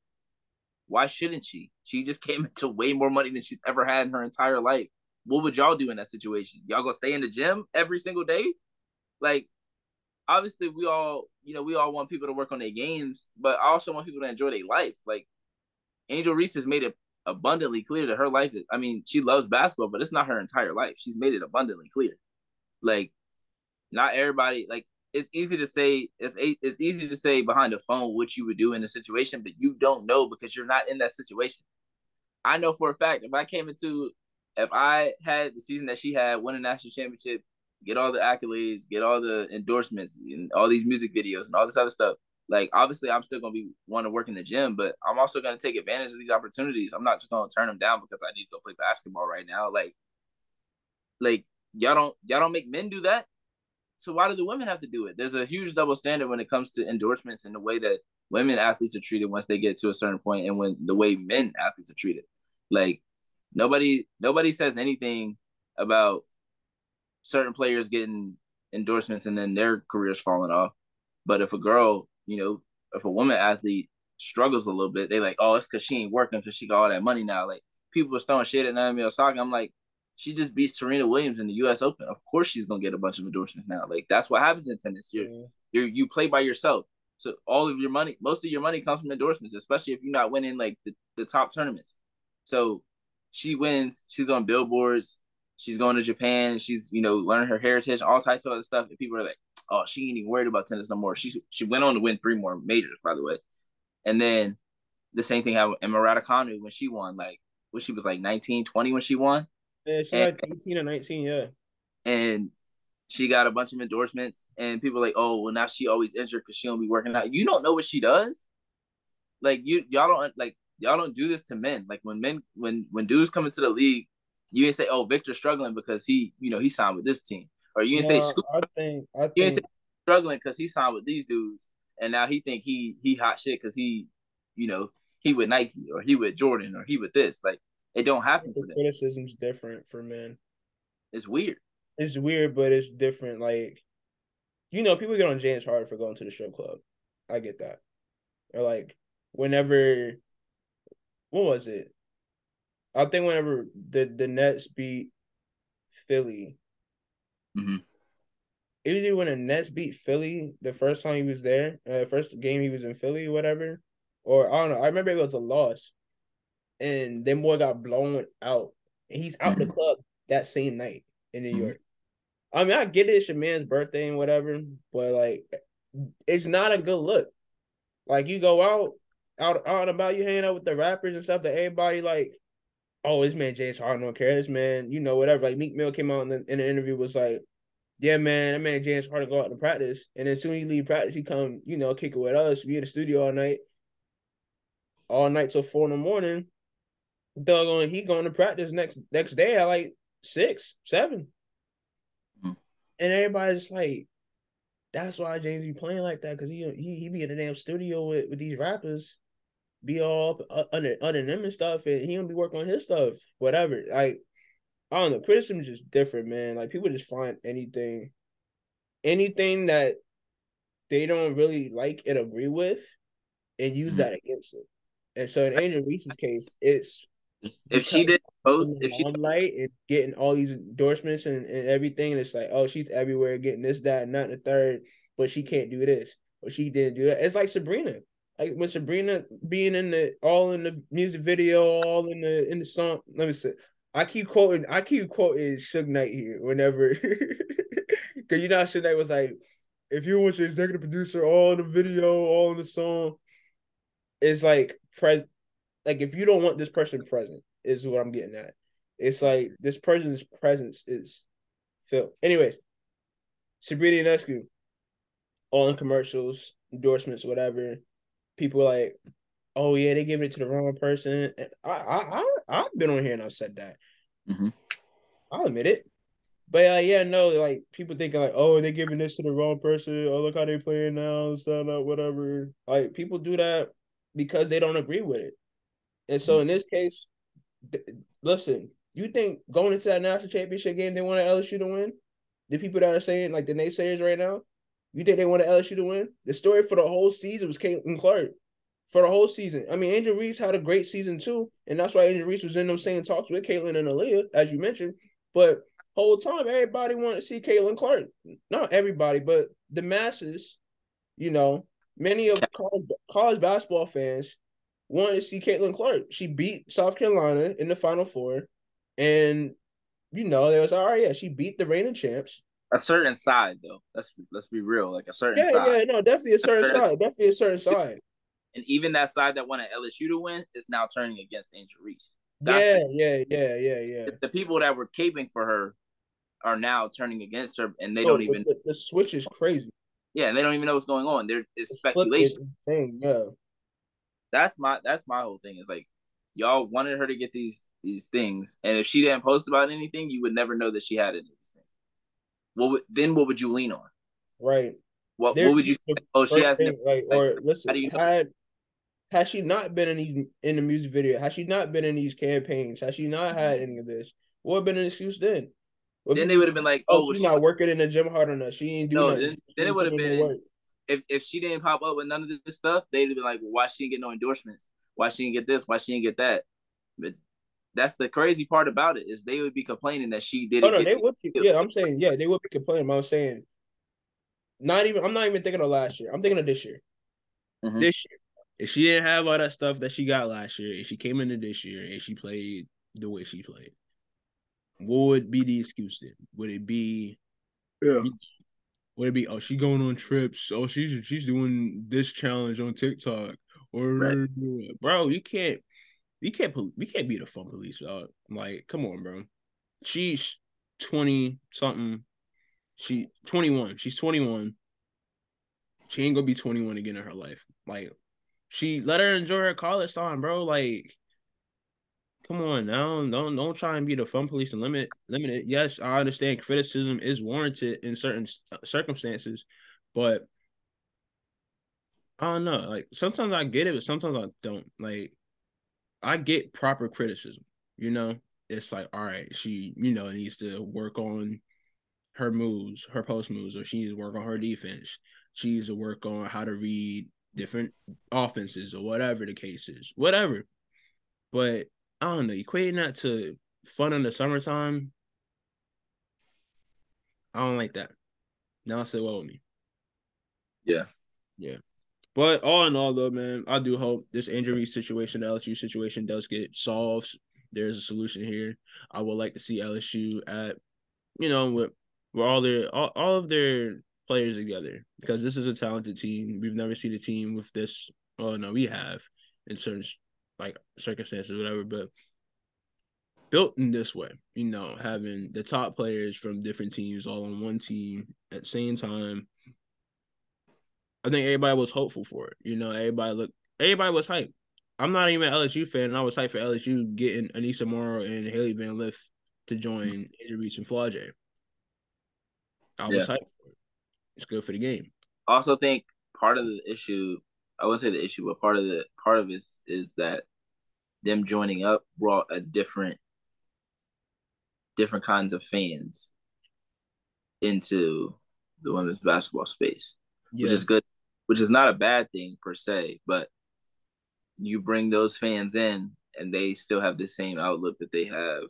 Why shouldn't she? She just came into way more money than she's ever had in her entire life. What would y'all do in that situation? Y'all gonna stay in the gym every single day? Like, obviously, we all, you know, we all want people to work on their games, but I also want people to enjoy their life. Like, Angel Reese has made it abundantly clear that her life is, I mean, she loves basketball, but it's not her entire life. She's made it abundantly clear. Like, not everybody, like, it's easy to say it's it's easy to say behind the phone what you would do in a situation, but you don't know because you're not in that situation. I know for a fact if I came into if I had the season that she had, win a national championship, get all the accolades, get all the endorsements, and all these music videos and all this other stuff. Like obviously, I'm still gonna be want to work in the gym, but I'm also gonna take advantage of these opportunities. I'm not just gonna turn them down because I need to go play basketball right now. Like, like y'all don't y'all don't make men do that. So why do the women have to do it? There's a huge double standard when it comes to endorsements and the way that women athletes are treated once they get to a certain point, and when the way men athletes are treated. Like nobody nobody says anything about certain players getting endorsements and then their careers falling off. But if a girl, you know, if a woman athlete struggles a little bit, they like, oh, it's because she ain't working because she got all that money now. Like people are throwing shit at Naomi Osaka. I'm like, she just beat Serena Williams in the U.S. Open. Of course, she's gonna get a bunch of endorsements now. Like that's what happens in tennis. You you you play by yourself, so all of your money, most of your money comes from endorsements, especially if you're not winning like the, the top tournaments. So she wins. She's on billboards. She's going to Japan. She's you know learning her heritage, all types of other stuff. And people are like, oh, she ain't even worried about tennis no more. She she went on to win three more majors, by the way. And then the same thing happened in Raducanu when she won. Like when she was like 19, 20 when she won yeah, she and, like 18 or 19, yeah. And she got a bunch of endorsements, and people like, oh, well, now she always injured because she don't be working out. You don't know what she does. Like you, y'all don't like y'all don't do this to men. Like when men, when when dudes come into the league, you ain't say, oh, Victor's struggling because he, you know, he signed with this team, or you ain't no, say, I think, I think... you ain't say struggling because he signed with these dudes, and now he think he he hot shit because he, you know, he with Nike or he with Jordan or he with this. Like it don't happen the. Criticism's different for men. It's weird. It's weird, but it's different. Like, you know, people get on James Harden for going to the strip club. I get that. Or like, whenever, what was it? I think whenever the the Nets beat Philly. Mm-hmm. Usually when the Nets beat Philly the first time he was there, uh, first game he was in Philly, whatever, or I don't know. I remember it was a loss and then boy got blown out. And he's out mm-hmm. the club that same night in New mm-hmm. York. I mean, I get it, it's your man's birthday and whatever, but like, it's not a good look. Like you go out, out, out about, you hanging out with the rappers and stuff that everybody like, oh, this man James Harden don't care. This man, you know, whatever. Like Meek Mill came out in the, in the interview was like, yeah, man, that man James Harden go out to practice, and as soon as he leave practice, he come, you know, kick it with us. We in the studio all night, all night till four in the morning doggone he going to practice next next day at like six, seven. Mm-hmm. And everybody's like, that's why James be playing like that, because he, he he be in the damn studio with, with these rappers, be all up under under them and stuff, and he don't be working on his stuff, whatever. Like, I don't know, criticism is just different, man. Like people just find anything anything that they don't really like and agree with and use mm-hmm. that against it. And so in Angel Reese's case, it's if she didn't post, if she light and getting all these endorsements and, and everything, it's like, oh, she's everywhere getting this, that, and not the third, but she can't do this, or she didn't do that. It's like Sabrina. Like when Sabrina being in the all in the music video, all in the in the song. Let me say, I keep quoting, I keep quoting Suge Knight here whenever, because you know Suge Knight was like, if you want your executive producer all in the video, all in the song, it's like pres like if you don't want this person present, is what I'm getting at. It's like this person's presence is filled. Anyways, Sabrina Ionescu, all in commercials, endorsements, whatever. People like, oh yeah, they giving it to the wrong person. I I I I've been on here and I've said that. Mm-hmm. I'll admit it. But uh, yeah, no, like people thinking like, oh, they're giving this to the wrong person. Oh, look how they're playing now, stuff, whatever. Like people do that because they don't agree with it. And so mm. in this case, th- listen, you think going into that national championship game they wanted LSU to win? The people that are saying like the naysayers right now, you think they wanted LSU to win? The story for the whole season was Caitlin Clark. For the whole season. I mean, Angel Reese had a great season too. And that's why Angel Reese was in those same talks with Caitlin and Aaliyah, as you mentioned. But whole time, everybody wanted to see Caitlin Clark. Not everybody, but the masses, you know, many of college, college basketball fans wanted to see Caitlin Clark. She beat South Carolina in the Final Four, and you know, there was all right. Yeah, she beat the reigning champs. A certain side, though. Let's let's be real. Like a certain yeah, side. yeah, no, definitely a certain side. Definitely a certain side. And even that side that wanted LSU to win is now turning against Angel Reese. That's yeah, the, yeah, yeah, yeah, yeah. The people that were caping for her are now turning against her, and they oh, don't even. The, the, switch is crazy. Yeah, and they don't even know what's going on. There is speculation. Thing, yeah. That's my that's my whole thing. Is like y'all wanted her to get these these things, and if she didn't post about anything, you would never know that she had any of these things. What would, then? What would you lean on? Right. What What would you? Say? Oh, she has. Thing, like, or listen, you know? had has she not been in these in the music video? Has she not been in these campaigns? Has she not had mm-hmm. any of this? What would have been an excuse then? then they would have been like, "Oh, oh she's she, not working in the gym hard enough. She ain't doing." No, then, then, it would have been if if she didn't pop up with none of this stuff, they'd be like, well, "Why she didn't get no endorsements? Why she didn't get this? Why she didn't get that?" But that's the crazy part about it is they would be complaining that she didn't. Oh no, they would. Be, yeah, I'm saying yeah, they would be complaining. I'm saying not even. I'm not even thinking of last year. I'm thinking of this year. Mm-hmm. This year, if she didn't have all that stuff that she got last year, if she came into this year and she played the way she played, what would be the excuse then? Would it be yeah. Would it be oh she going on trips? Oh she's she's doing this challenge on TikTok or right. bro you can't you can't we can't be the fun police dog. Like come on bro, she's twenty something, she twenty one. She's twenty one. She ain't gonna be twenty one again in her life. Like she let her enjoy her college time, bro. Like come on now, don't don't try and be the fun police and limit limit it. Yes, I understand criticism is warranted in certain uh, circumstances, but I don't know. Like sometimes I get it, but sometimes I don't. Like I get proper criticism. You know, it's like all right, she you know needs to work on her moves, her post moves, or she needs to work on her defense. She needs to work on how to read different offenses or whatever the case is, whatever. But I don't know, equating that to fun in the summertime. I don't like that. Now sit well with me. Yeah. Yeah. But all in all, though, man, I do hope this injury situation, the LSU situation, does get solved. There's a solution here. I would like to see LSU at, you know, with, with all their all, all of their players together because this is a talented team. We've never seen a team with this. Oh no, we have in certain like circumstances, whatever, but built in this way, you know, having the top players from different teams all on one team at the same time. I think everybody was hopeful for it. You know, everybody looked everybody was hyped. I'm not even an LSU fan, and I was hyped for LSU getting Aneesah Morrow and Haley Van Lith to join Angel Reese and Flau'jae. I was yeah. hyped for it. It's good for the game. I also think part of the issue I wouldn't say the issue, but part of the part of it is, is that them joining up brought a different different kinds of fans into the women's basketball space, yeah. which is good, which is not a bad thing per se, but you bring those fans in and they still have the same outlook that they have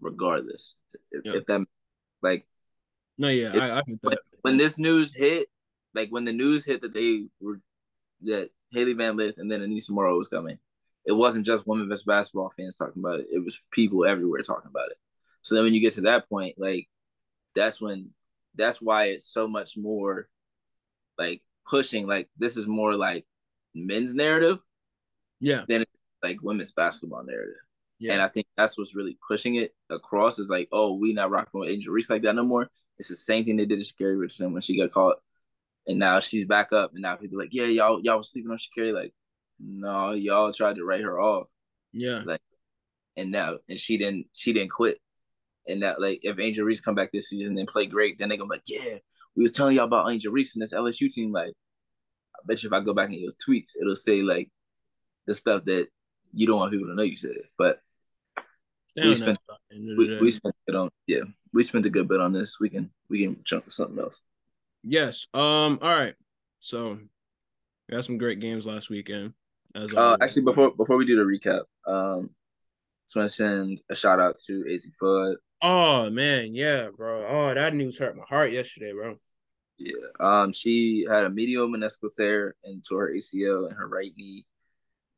regardless. If, yeah. if that like no, yeah, if, I, I when, when this news hit, like when the news hit that they were that Haley Van Lith and then Aneesah Morrow was coming, it wasn't just women women's basketball fans talking about it. It was people everywhere talking about it. So then when you get to that point, like that's when that's why it's so much more like pushing. Like this is more like men's narrative, yeah, than like women's basketball narrative. Yeah. And I think that's what's really pushing it across is like, oh, we not rocking with Angel Reese like that no more. It's the same thing they did to Sha'Carri Richardson when she got caught and now she's back up, and now people like, yeah, y'all y'all was sleeping on Sha'Carri, Like, no, y'all tried to write her off. Yeah. Like, and now and she didn't she didn't quit. And that like if Angel Reese come back this season and play great, then they gonna be like, yeah, we was telling y'all about Angel Reese and this LSU team. Like, I bet you if I go back in your tweets, it'll say like the stuff that you don't want people to know you said. But we spent we, we spent it on yeah we spent a good bit on this. We can we can jump to something else. Yes. Um. All right. So we had some great games last weekend. As uh, actually, before before we do the recap, um, just want to send a shout out to Az Fudd. Oh man, yeah, bro. Oh, that news hurt my heart yesterday, bro. Yeah. Um, she had a medial meniscal tear and tore her ACL in her right knee.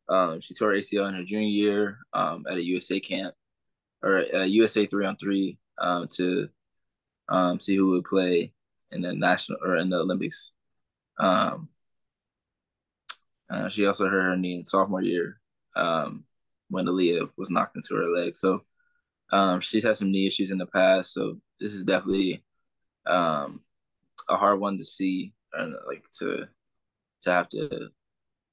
Um, she tore ACL in her junior year um, at a USA camp or a USA three on three um, to um, see who would play in the national or in the Olympics. Um, uh, she also hurt her knee in sophomore year um, when Aaliyah was knocked into her leg. So um, she's had some knee issues in the past. So this is definitely um, a hard one to see and like to to have to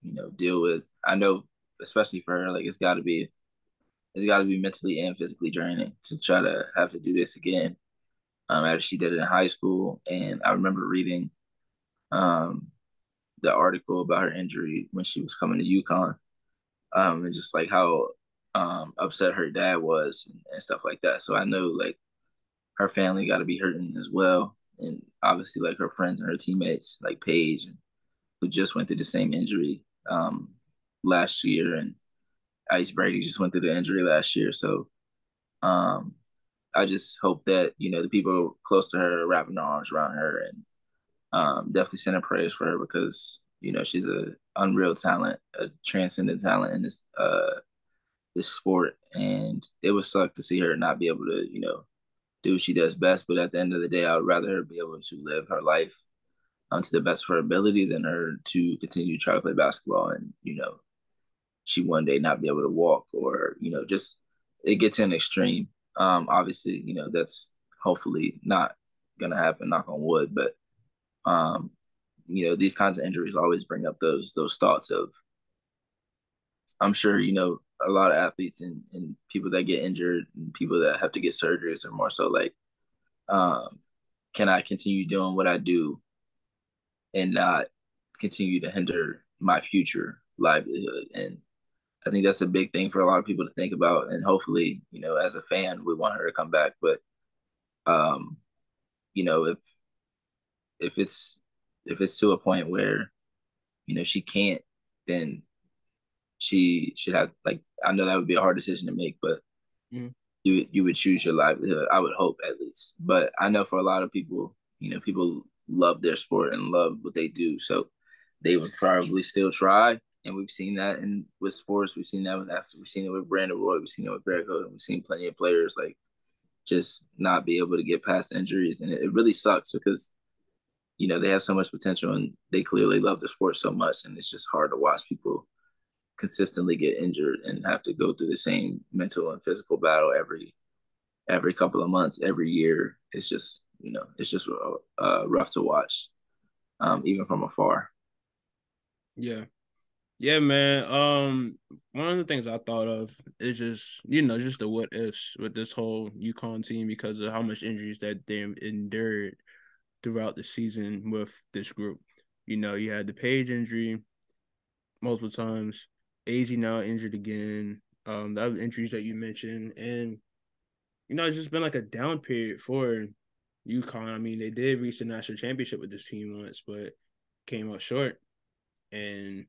you know deal with. I know, especially for her, like it's got to be it's got to be mentally and physically draining to try to have to do this again. Um, after she did it in high school, and I remember reading um the article about her injury when she was coming to UConn, um, and just like how um upset her dad was and, and stuff like that. So I know like her family got to be hurting as well, and obviously like her friends and her teammates like Paige, who just went through the same injury um last year, and Ice Brady just went through the injury last year. So um I just hope that you know the people close to her wrapping their arms around her and um, definitely sending prayers for her because you know she's a unreal talent, a transcendent talent in this uh this sport, and it would suck to see her not be able to you know do what she does best. But at the end of the day, I would rather her be able to live her life um, to the best of her ability than her to continue to try to play basketball and you know she one day not be able to walk or you know just it gets an extreme. Um, obviously, you know that's hopefully not gonna happen. Knock on wood, but um, you know, these kinds of injuries always bring up those those thoughts of I'm sure, you know, a lot of athletes and, and people that get injured and people that have to get surgeries are more so like, um, can I continue doing what I do and not continue to hinder my future livelihood? And I think that's a big thing for a lot of people to think about. And hopefully, you know, as a fan, we want her to come back. But um, you know, if if it's if it's to a point where you know she can't then she should have like i know that would be a hard decision to make but mm. you you would choose your livelihood i would hope at least but i know for a lot of people you know people love their sport and love what they do so they would probably still try and we've seen that in with sports we've seen that with we've seen it with brandon roy we've seen it with greg Oden. we've seen plenty of players like just not be able to get past injuries and it, it really sucks because you know, they have so much potential and they clearly love the sport so much. And it's just hard to watch people consistently get injured and have to go through the same mental and physical battle every every couple of months, every year. It's just, you know, it's just uh, rough to watch, um, even from afar. Yeah. Yeah, man. Um, one of the things I thought of is just, you know, just the what ifs with this whole UConn team because of how much injuries that they endured throughout the season with this group. You know, you had the Paige injury multiple times, AZ now injured again. Um, the other injuries that you mentioned, and you know, it's just been like a down period for UConn. I mean, they did reach the national championship with this team once, but came up short. And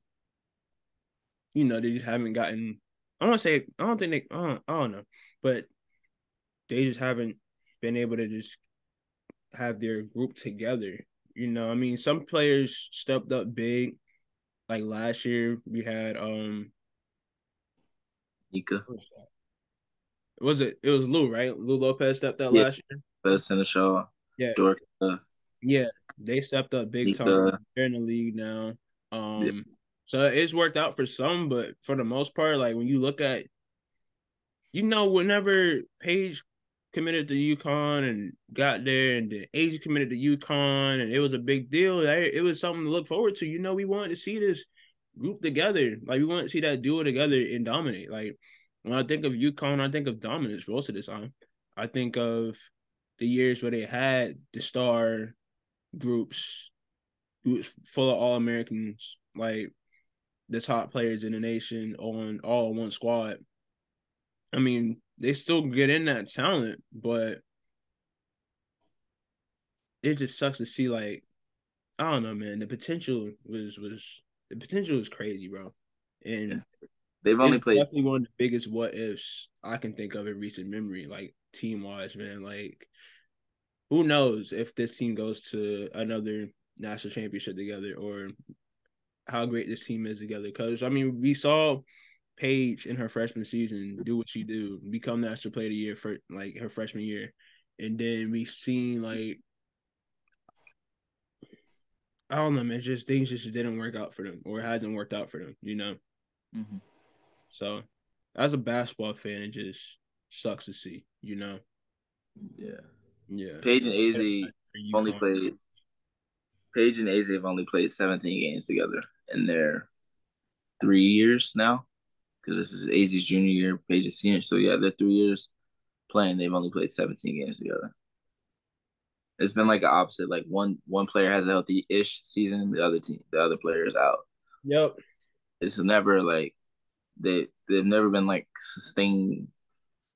you know, they just haven't gotten. I don't say. I don't think they. I don't, I don't know, but they just haven't been able to just have their group together. You know, I mean, some players stepped up big. Like last year, we had um Nika. Was it? It was Lou, right? Lou Lopez stepped up yeah. last year. Best Sénéchal. Yeah. Dorka. Yeah, they stepped up big Nika. time. They're in the league now. Um, yeah. So it's worked out for some, but for the most part, like when you look at, you know, whenever Paige committed to UConn and got there, and the AZ committed to UConn, and it was a big deal. It was something to look forward to. You know, we wanted to see this group together. Like we want to see that duo together and dominate. Like when I think of UConn, I think of dominance most of the time. I think of the years where they had the star groups full of all Americans, like the top players in the nation on all one squad. I mean, they still get in that talent, but it just sucks to see like I don't know, man. The potential was was the potential is crazy, bro. And yeah. they've only played definitely one of the biggest what ifs I can think of in recent memory, like team wise, man. Like who knows if this team goes to another national championship together or how great this team is together. Because I mean, we saw Paige in her freshman season do what she do, become the extra player of the year for like her freshman year, and then we seen like I don't know, man. Just things just didn't work out for them, or hasn't worked out for them. You know. Mm-hmm. So, as a basketball fan, it just sucks to see. You know. Yeah. Yeah. Paige and Az only played. Paige and Az have only played 17 games together in their three years now, because this is Az's junior year, Paige's senior. So yeah, they're three years playing. They've only played 17 games together it's been like an opposite. Like one one player has a healthy ish season, the other team, the other player is out. Yep. It's never like they they've never been like sustained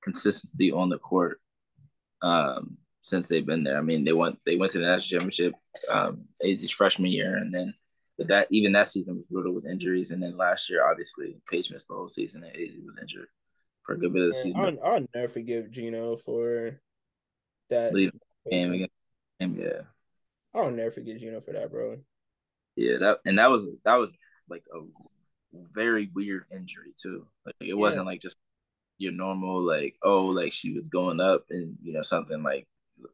consistency on the court um, since they've been there. I mean, they went they went to the national championship um, AZ's freshman year, and then but that even that season was riddled with injuries. And then last year, obviously, Paige missed the whole season, and Az was injured for a good bit of the season. I'll, I'll never forgive Gino for that game against him, yeah. I'll never forgive Gino for that, bro. Yeah, that and that was that was like a very weird injury too. Like it yeah. wasn't like just your normal like oh like she was going up and you know something like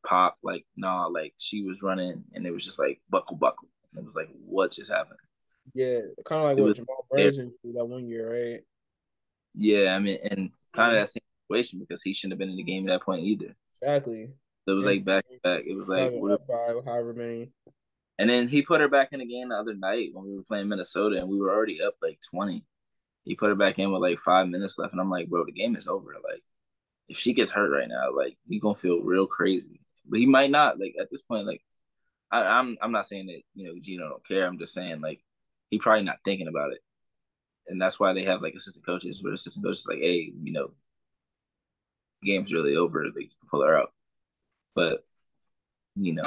pop like nah like she was running and it was just like buckle buckle it was like what just happened. Yeah, kind of like it what was, Jamal Burns that one year, right? Yeah, I mean, and kind of that same situation because he shouldn't have been in the game at that point either. Exactly. So it was like back to back. It was like five, however many. And then he put her back in the game the other night when we were playing Minnesota and we were already up like 20. He put her back in with like five minutes left. And I'm like, bro, the game is over. Like, if she gets hurt right now, like we gonna feel real crazy. But he might not. Like at this point, like I, I'm I'm not saying that, you know, Gino don't care. I'm just saying like he probably not thinking about it. And that's why they have like assistant coaches where assistant coaches like, hey, you know, game's really over. They pull her out. But you know,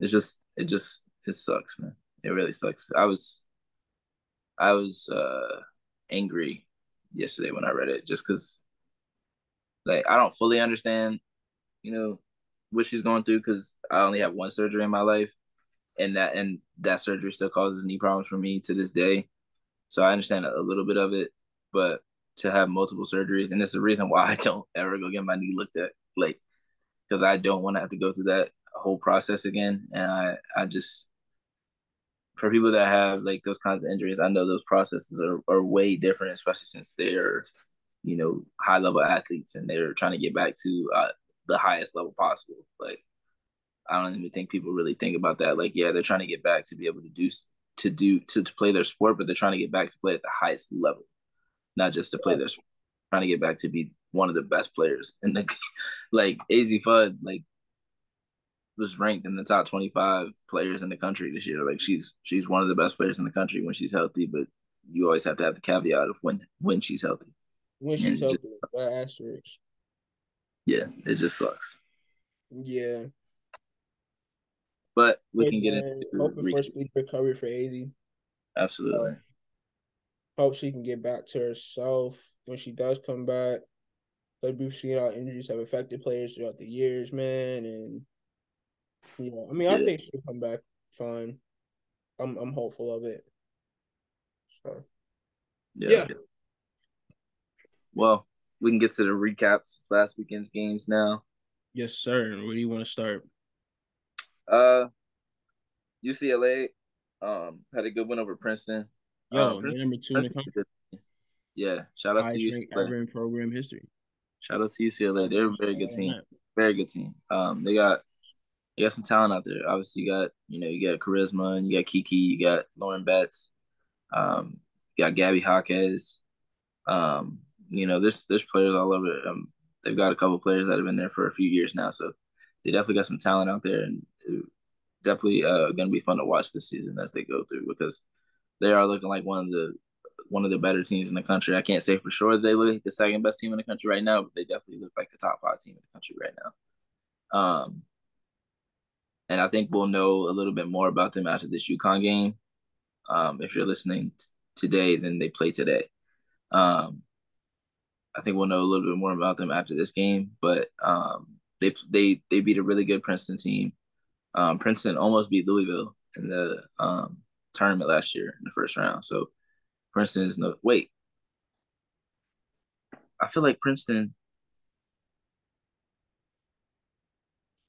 it's just it just it sucks, man. It really sucks. I was I was uh angry yesterday when I read it just because like I don't fully understand, you know, what she's going through because I only have one surgery in my life, and that and that surgery still causes knee problems for me to this day. So I understand a little bit of it, but to have multiple surgeries, and it's the reason why I don't ever go get my knee looked at. Like because I don't want to have to go through that whole process again. And I, I just, for people that have like those kinds of injuries, I know those processes are, are way different, especially since they're, you know, high level athletes and they're trying to get back to uh, the highest level possible. Like, I don't even think people really think about that. Like, yeah, they're trying to get back to be able to do to do to, to play their sport, but they're trying to get back to play at the highest level, not just to play their sport. Trying to get back to be one of the best players in the like Az Fudd like was ranked in the top 25 players in the country this year. Like she's she's one of the best players in the country when she's healthy, but you always have to have the caveat of when when she's healthy. When she's healthy, just, asterisk. Yeah, it just sucks. Yeah. But we but can get into hoping re- for speed recovery for Az. Absolutely. Um, hope she can get back to herself when she does come back. But we've seen how injuries have affected players throughout the years, man, and you know, I mean, I think she'll come back fine. I'm I'm hopeful of it. So, yeah. yeah. Well, we can get to the recaps of last weekend's games now. Yes, sir. Where do you want to start? Uh, UCLA um had a good win over Princeton. Yo, um, Princeton, number two Princeton, in the country. Yeah, shout out to UCLA. Ever in program history. Shout out to UCLA. They're a very good team. Very good team. Um, they got you got some talent out there. Obviously, you got you know you got charisma and you got Kiki, you got Lauren Betts, um, you got Gabby Jaquez. Um, you know, there's there's players all over. Um, they've got a couple players that have been there for a few years now, so they definitely got some talent out there, and definitely uh, going to be fun to watch this season as they go through because they are looking like one of the one of the better teams in the country. I can't say for sure they look like the second best team in the country right now, but they definitely look like the top five team in the country right now. Um, and I think we'll know a little bit more about them after this UConn game. Um, if you're listening t- today, then they play today. Um, I think we'll know a little bit more about them after this game, but um, they they they beat a really good Princeton team. Um, Princeton almost beat Louisville in the um, tournament last year in the first round. So Princeton is no wait. I feel like Princeton.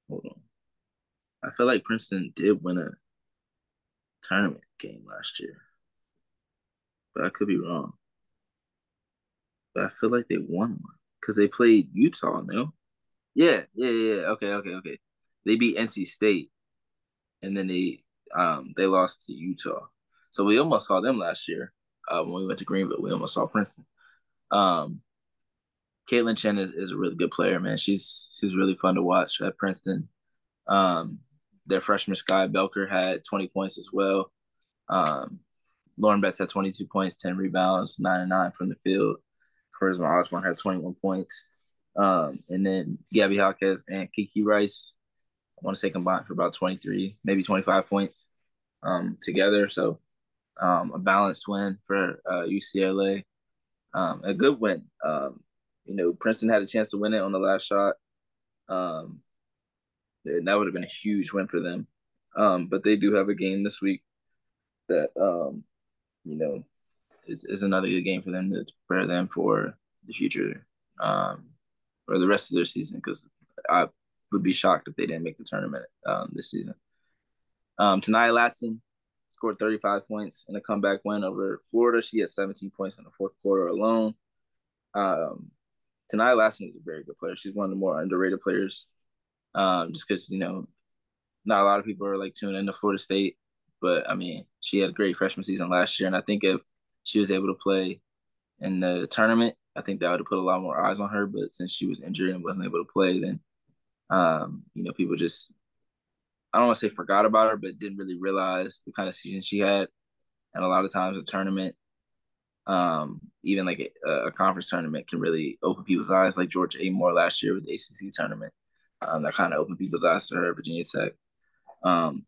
Hold on. I feel like Princeton did win a tournament game last year, but I could be wrong. But I feel like they won one because they played Utah. No, yeah, yeah, yeah. Okay, okay, okay. They beat NC State, and then they um they lost to Utah. So we almost saw them last year uh, when we went to Greenville. We almost saw Princeton. Um, Kaitlyn Chen is, is a really good player, man. She's she's really fun to watch at Princeton. Um, their freshman Skye Belker had 20 points as well. Um, Lauren Betts had 22 points, 10 rebounds, 9 and 9 from the field. Charisma Osborne had 21 points. Um, and then Gabby Jaquez and Kiki Rice, I want to say combined for about 23, maybe 25 points um, together. So um, a balanced win for uh, UCLA. Um, a good win. Um, you know, Princeton had a chance to win it on the last shot. Um, that would have been a huge win for them. But they do have a game this week that you know is, is another good game for them to prepare them for the future um, or the rest of their season because I would be shocked if they didn't make the tournament um, this season. Um, Ta'Niya Latson scored 35 points in a comeback win over Florida. She had 17 points in the fourth quarter alone. Um, Ta'Niya Latson is a very good player. She's one of the more underrated players um, just because you know not a lot of people are like tuning into Florida State, but I mean she had a great freshman season last year, and I think if she was able to play in the tournament, I think that would have put a lot more eyes on her. But since she was injured and wasn't able to play, then um, you know people just I don't want to say forgot about her, but didn't really realize the kind of season she had. And a lot of times a tournament, um, even like a, a conference tournament, can really open people's eyes. Like Georgia Amoore last year with the ACC tournament um, that kind of opened people's eyes to her, Virginia Tech. Um,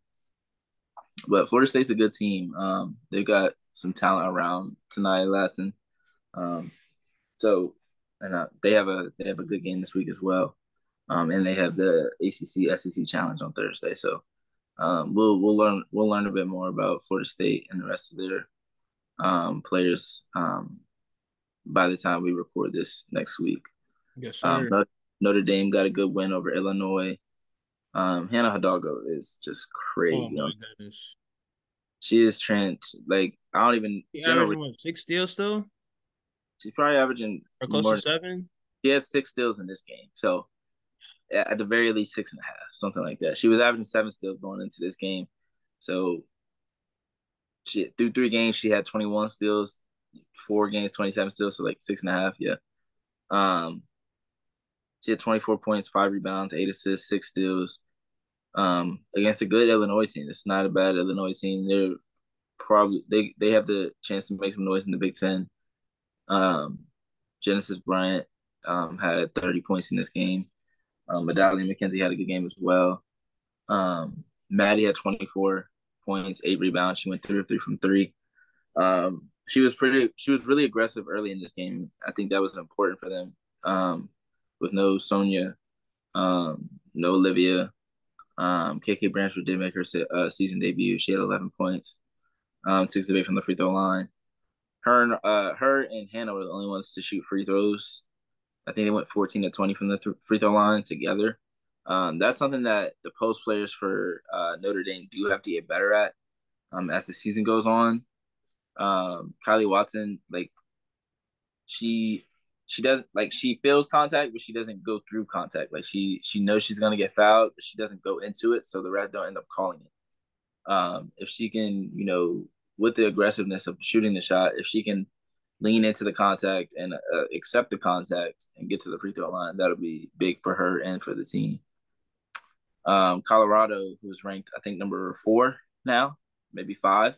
but Florida State's a good team. Um, they've got some talent around Ta'Niya Latson. Um, so, and uh, they have a they have a good game this week as well. Um, and they have the ACC SEC Challenge on Thursday. So, um, we'll we'll learn we'll learn a bit more about Florida State and the rest of their um, players um, by the time we record this next week. Yes, um, sir. Um, Notre Dame got a good win over Illinois. Um, Hannah Hidalgo is just crazy. Oh she is Trent. Like I don't even. She averaging what, six steals still. She's probably averaging or close more, to seven. She has six steals in this game, so at the very least six and a half, something like that. She was averaging seven steals going into this game, so she through three games she had twenty one steals, four games twenty seven steals, so like six and a half. Yeah. Um, she had 24 points, five rebounds, eight assists, six steals. Um, against a good Illinois team. It's not a bad Illinois team. They're probably they they have the chance to make some noise in the Big Ten. Um, Genesis Bryant um, had 30 points in this game. Um, Medallion McKenzie had a good game as well. Um, Maddie had 24 points, eight rebounds. She went three of three from three. Um, she was pretty. She was really aggressive early in this game. I think that was important for them. Um, with no Sonia, um, no Olivia. Um, KK Bransford did make her uh, season debut. She had 11 points, um, six of eight from the free throw line. Her and uh, her and Hannah were the only ones to shoot free throws. I think they went 14 to 20 from the th- free throw line together. Um, that's something that the post players for uh, Notre Dame do have to get better at um, as the season goes on. Um, Kylee Watson, like she she doesn't like she feels contact, but she doesn't go through contact. Like she she knows she's gonna get fouled, but she doesn't go into it, so the refs don't end up calling it. Um, if she can, you know, with the aggressiveness of shooting the shot, if she can lean into the contact and uh, accept the contact and get to the free throw line, that'll be big for her and for the team. Um, Colorado, who's ranked I think number four now, maybe five.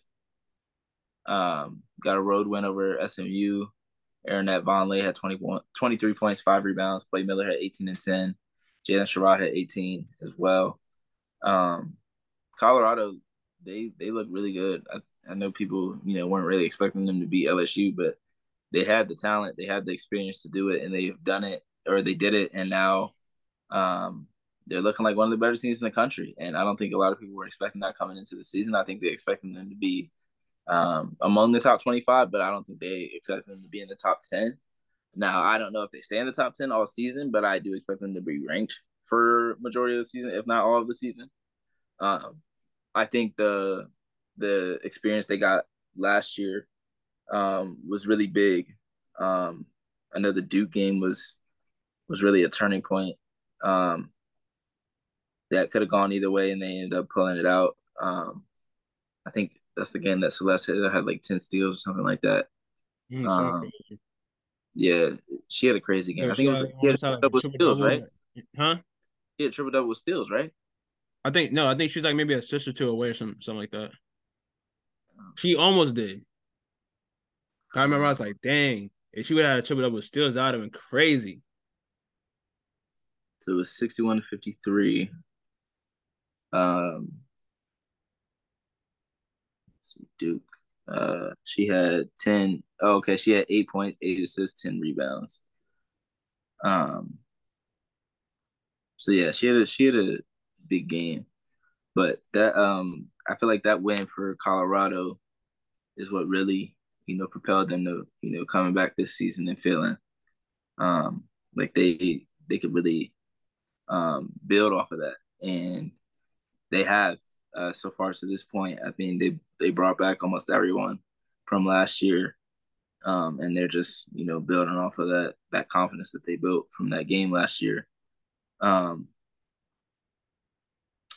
Um, got a road win over SMU. Aaronette Vonleh had 21, 23 points, five rebounds. Quay Miller had 18 and 10. Jaylin Sherrod had 18 as well. Um, Colorado, they they look really good. I, I know people, you know, weren't really expecting them to be LSU, but they had the talent, they had the experience to do it, and they've done it, or they did it, and now um, they're looking like one of the better teams in the country. And I don't think a lot of people were expecting that coming into the season. I think they expected them to be um, among the top 25, but I don't think they expect them to be in the top 10. Now, I don't know if they stay in the top 10 all season, but I do expect them to be ranked for majority of the season, if not all of the season. Um, I think the the experience they got last year um, was really big. Um, I know the Duke game was was really a turning point. Um, that could have gone either way, and they ended up pulling it out. Um, I think that's the game that Celeste had, had like ten steals or something like that. Mm, um, yeah, she had a crazy game. Yeah, I think it was, she had double steals, right? Huh? Had triple double steals, right? I think no, I think she's like maybe a sister two away or something, something like that. She almost did. I remember I was like, dang, if she would have had a triple double steals, that would have been crazy. So it was 61 to 53. Um, Duke. Uh, she had 10. Oh, okay, she had eight points, eight assists, 10 rebounds. Um, so yeah, she had a she had a big game. But that um I feel like that win for Colorado is what really, you know, propelled them to, you know, coming back this season and feeling um like they they could really um build off of that. And they have uh, so far to this point. I mean, they they brought back almost everyone from last year, um, and they're just you know building off of that that confidence that they built from that game last year. Um,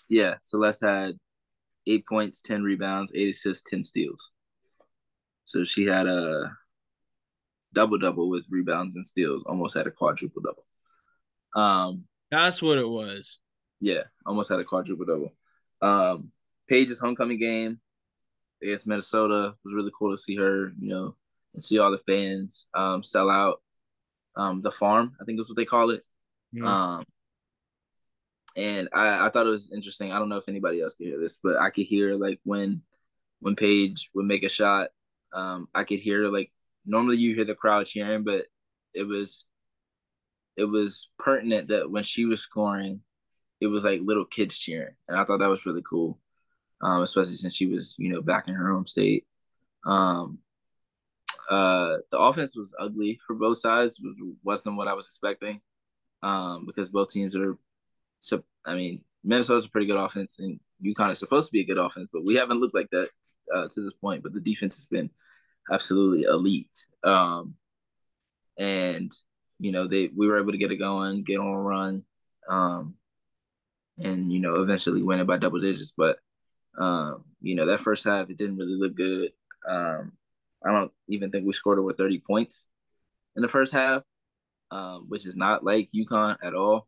yeah, Celeste had eight points, ten rebounds, eight assists, ten steals. So she had a double double with rebounds and steals. Almost had a quadruple double. Um, that's what it was. Yeah, almost had a quadruple double. Um, Paige's homecoming game against Minnesota was really cool to see her, you know, and see all the fans um, sell out um, the farm. I think that's what they call it. Um, and I, I thought it was interesting. I don't know if anybody else could hear this, but I could hear like when when Paige would make a shot, um, I could hear like normally you hear the crowd cheering, but it was it was pertinent that when she was scoring, it was like little kids cheering, and I thought that was really cool, um, especially since she was you know back in her home state. Um, uh, the offense was ugly for both sides. It was wasn't what I was expecting, um, because both teams are I mean, Minnesota's a pretty good offense, and UConn is supposed to be a good offense, but we haven't looked like that uh, to this point. But the defense has been absolutely elite. Um, and you know, they we were able to get it going, get on a run, um, and you know, eventually win it by double digits. But um, you know, that first half it didn't really look good. Um, I don't even think we scored over thirty points in the first half, um, which is not like UConn at all.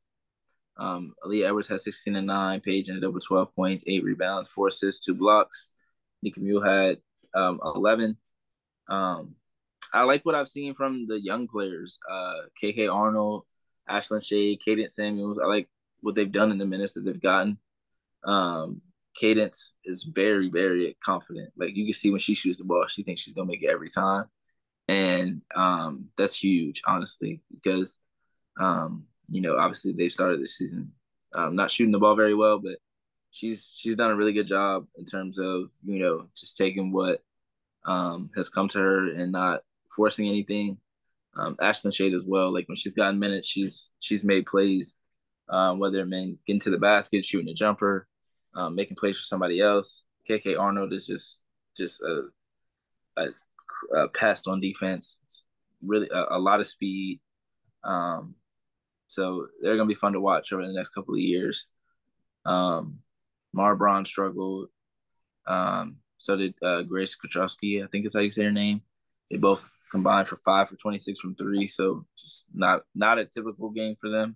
Um, Aaliyah Edwards had 16 and 9. Paige ended up with 12 points, eight rebounds, four assists, two blocks. Nika Mühl had um, 11. Um, I like what I've seen from the young players. Uh, KK Arnold, Ashlynn Shade, Qadence Samuels. I like what they've done in the minutes that they've gotten. Um, Qadence is very, very confident. Like you can see when she shoots the ball, she thinks she's gonna make it every time, and um, that's huge, honestly, because um, you know, obviously they started this season um, not shooting the ball very well, but she's she's done a really good job in terms of you know just taking what um, has come to her and not forcing anything. Um, Ashlynn Shade as well. Like when she's gotten minutes, she's she's made plays, um, whether it meant getting to the basket, shooting a jumper, um, making plays for somebody else. KK Arnold is just just a, a, a pest on defense. Really a, a lot of speed. Um, so they're gonna be fun to watch over the next couple of years. Um, Mara Braun struggled. Um, so did uh, Grace Kucharski, I think is how you say her name. They both combined for five for 26 from three. So just not not a typical game for them.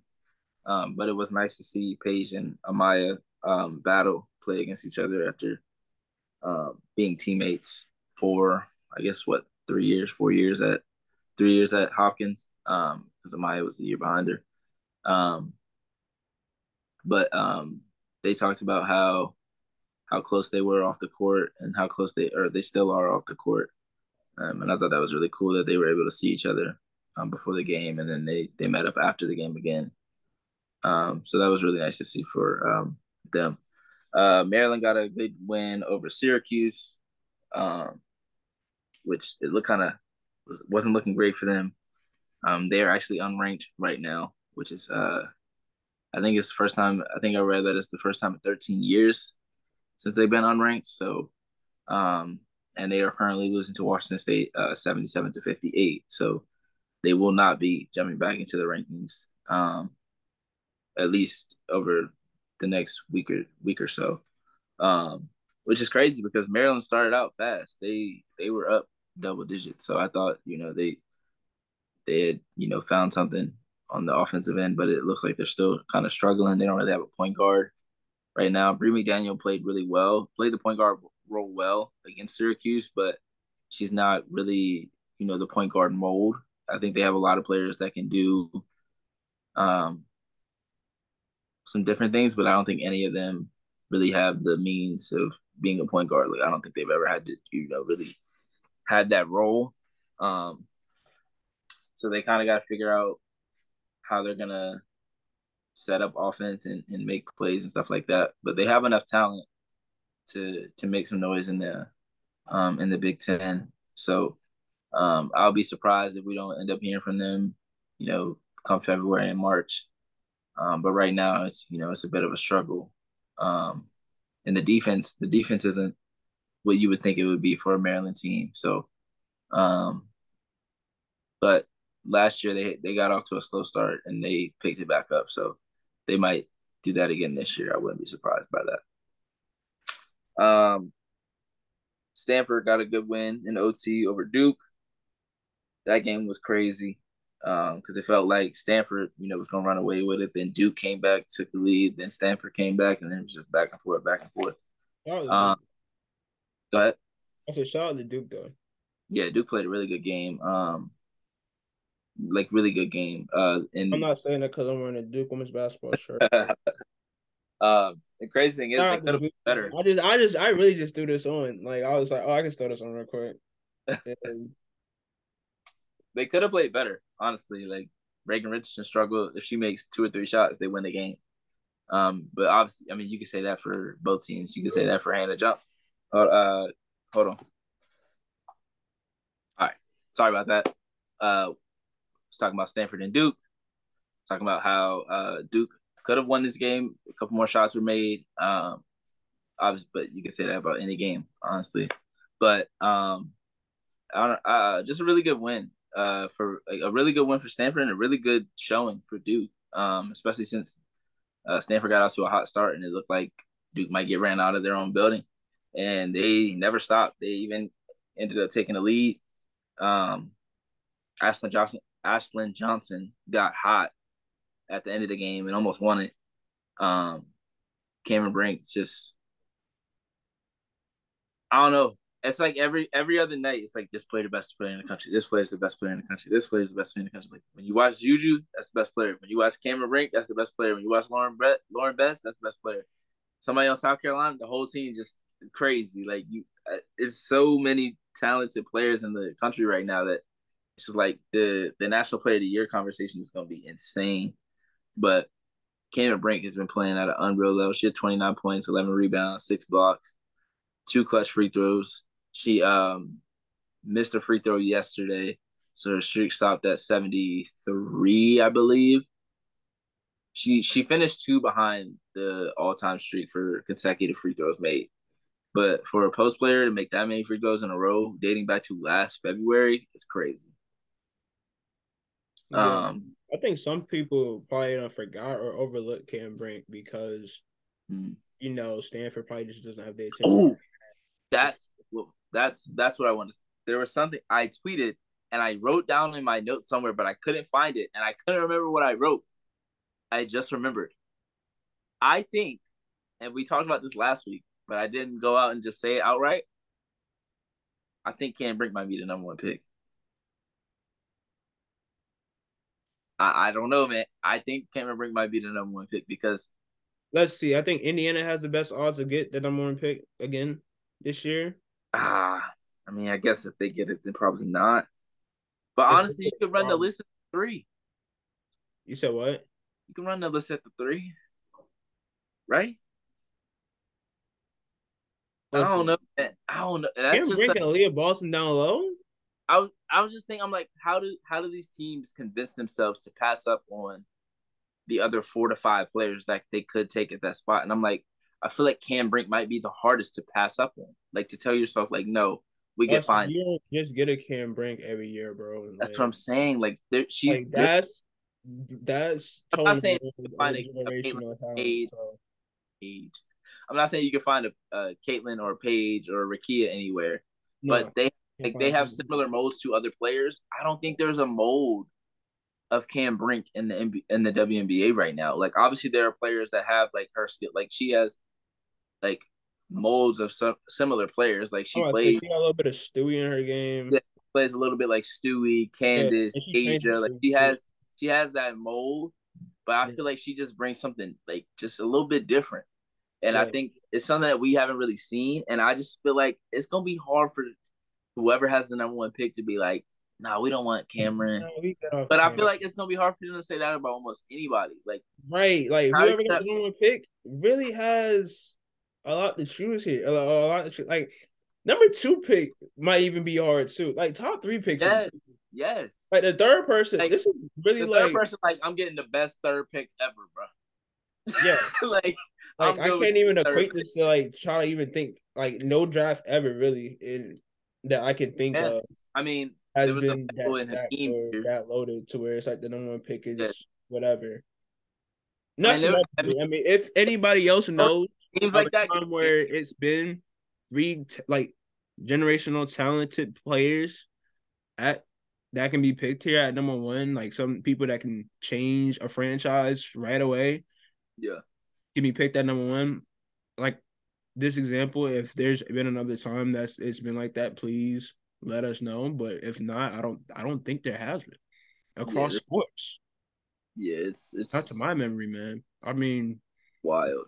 Um, but it was nice to see Paige and Amaya um, battle play against each other after uh, being teammates for I guess what three years, four years at three years at Hopkins. Um, because Amaya was the year behind her. Um, but um, they talked about how how close they were off the court and how close they or they still are off the court. Um, and I thought that was really cool that they were able to see each other um, before the game, and then they they met up after the game again. Um, so that was really nice to see for um, them. Uh, Maryland got a good win over Syracuse, um, which it looked kind of was, wasn't looking great for them. Um, they are actually unranked right now, which is uh, I think it's the first time. I think I read that it's the first time in 13 years since they've been unranked. So, um, and they are currently losing to Washington State, uh, 77 to 58. So, they will not be jumping back into the rankings, um, at least over the next week or week or so. Um, which is crazy because Maryland started out fast. They they were up double digits. So I thought, you know, they they had, you know, found something on the offensive end, but it looks like they're still kind of struggling. They don't really have a point guard right now. Bri McDaniel played really well, played the point guard role well against Syracuse, but she's not really, you know, the point guard mold. I think they have a lot of players that can do um, some different things, but I don't think any of them really have the means of being a point guard. Like I don't think they've ever had to, you know, really had that role. Um, so they kind of got to figure out how they're gonna set up offense and, and make plays and stuff like that. But they have enough talent to to make some noise in the um in the Big Ten. So um I'll be surprised if we don't end up hearing from them, you know, come February and March. Um, but right now it's you know it's a bit of a struggle. Um, and the defense the defense isn't what you would think it would be for a Maryland team. So, um, but last year they they got off to a slow start and they picked it back up. So they might do that again this year. I wouldn't be surprised by that. Um, Stanford got a good win in OT over Duke. That game was crazy because um, it felt like Stanford, you know, was going to run away with it. Then Duke came back, took the lead. Then Stanford came back, and then it was just back and forth, back and forth. Um, go ahead. I said, shout out to Duke though. Yeah, Duke played a really good game. Um, like really good game. Uh, and I'm not saying that because I'm wearing a Duke women's basketball shirt. uh, the crazy thing is they could have better. I just, I just, I really just threw this on. Like I was like, oh, I can throw this on real quick. And... they could have played better, honestly. Like Reigan Richardson struggled. If she makes two or three shots, they win the game. Um, but obviously, I mean, you can say that for both teams. You can say that for Hannah Jump. Uh, hold on. All right, sorry about that. Uh, was talking about Stanford and Duke. Talking about how uh, Duke could have won this game. A couple more shots were made. Um, obviously, but you can say that about any game, honestly. But um, I don't, uh, just a really good win uh, for a really good win for Stanford and a really good showing for Duke. Um, especially since uh, Stanford got out to a hot start and it looked like Duke might get ran out of their own building, and they never stopped. They even ended up taking the lead. Um, Ashlyn Johnson Ashlyn Johnson got hot at the end of the game and almost won it. Um, Cameron Brink just, I don't know. It's like every every other night, it's like this player the best player in the country. This player is the best player in the country. This player is the best player in the country. Like when you watch Juju, that's the best player. When you watch Cameron Brink, that's the best player. When you watch Lauren Brett, Lauren Best, that's the best player. Somebody on South Carolina, the whole team just crazy. Like you, uh, it's so many talented players in the country right now that it's just like the the national player of the year conversation is going to be insane. But Cameron Brink has been playing at an unreal level. She had 29 points, 11 rebounds, six blocks, two clutch free throws. She um missed a free throw yesterday, so her streak stopped at 73, I believe. She she finished two behind the all time streak for consecutive free throws made. But for a post player to make that many free throws in a row, dating back to last February, is crazy. Yeah. Um, I think some people probably don't forgot or overlooked Cam Brink because mm. you know Stanford probably just doesn't have the attention. Oh, that's well, that's that's what I want to. There was something I tweeted and I wrote down in my notes somewhere, but I couldn't find it and I couldn't remember what I wrote. I just remembered. I think, and we talked about this last week, but I didn't go out and just say it outright. I think Cam Brink might be the number one pick. I, I don't know, man. I think Cameron Brink might be the number one pick because let's see. I think Indiana has the best odds to get the number one pick again this year. Ah, uh, I mean, I guess if they get it, then probably not. But honestly, you could run the list at three. You said what? You can run the list at the three, right? Listen, I don't know. I don't know. That's Cameron just Brink Aliyah Boston down low. I I was just thinking, I'm like, how do how do these teams convince themselves to pass up on the other four to five players that they could take at that spot? And I'm like, I feel like Cam Brink might be the hardest to pass up on. Like to tell yourself, like, no, we get fine. You just get a Cam Brink every year, bro. That's like, what I'm saying. Like, there, she's like that's that's totally I'm not saying you can find a, a Paige, Paige. I'm not saying you can find a, a Caitlin or a Paige or a Rickea anywhere, no. but they like they have similar molds to other players. I don't think there's a mold of Cam Brink in the in the WNBA right now. Like obviously there are players that have like her skill. Like she has like molds of some similar players. Like she oh, plays. She a little bit of Stewie in her game. Yeah, plays a little bit like Stewie, Candace, yeah, A'ja. Like she has she has that mold, but I yeah. feel like she just brings something like just a little bit different. And yeah. I think it's something that we haven't really seen. And I just feel like it's gonna be hard for whoever has the number one pick to be like, nah, we don't want Cameron. No, but I feel like it's gonna be hard for them to say that about almost anybody. Like right, like whoever got the number one pick really has a lot to shoes here. A lot, to choose. like number two pick might even be hard too. Like top three picks. Yes, yes. Like the third person, like, this is really the like person. Like I'm getting the best third pick ever, bro. Yeah, like. Like I can't even equate this to like try to even think like no draft ever really in that I can think yeah. of. I mean, has been that or that loaded to where it's like the number one pick is yeah. whatever. Not I mean, I, mean, I mean, if anybody else oh, knows teams like that time where it's been three t- like generational talented players at that can be picked here at number one, like some people that can change a franchise right away. Yeah, can be picked at number one. Like this example, if there's been another time that's it's been like that, please let us know. But if not, I don't I don't think there has been across yeah. sports. Yeah, it's it's not to my memory, man. I mean, wild.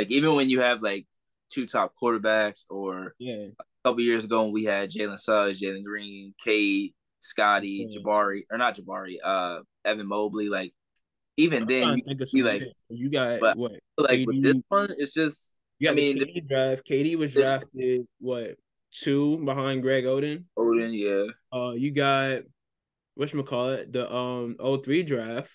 Like even when you have like two top quarterbacks, or yeah, a couple years ago when we had Jalen Suggs, Jalen Green, Cade, Scotty, yeah. Jabari, or not Jabari, uh, Evan Mobley. Like even I'm then, you, you like you got but, what? Like KD, with this one, it's just yeah, I mean, KD draft. KD was drafted what two behind Greg Oden. Oden, yeah. Uh, you got what's call it the um 03 draft.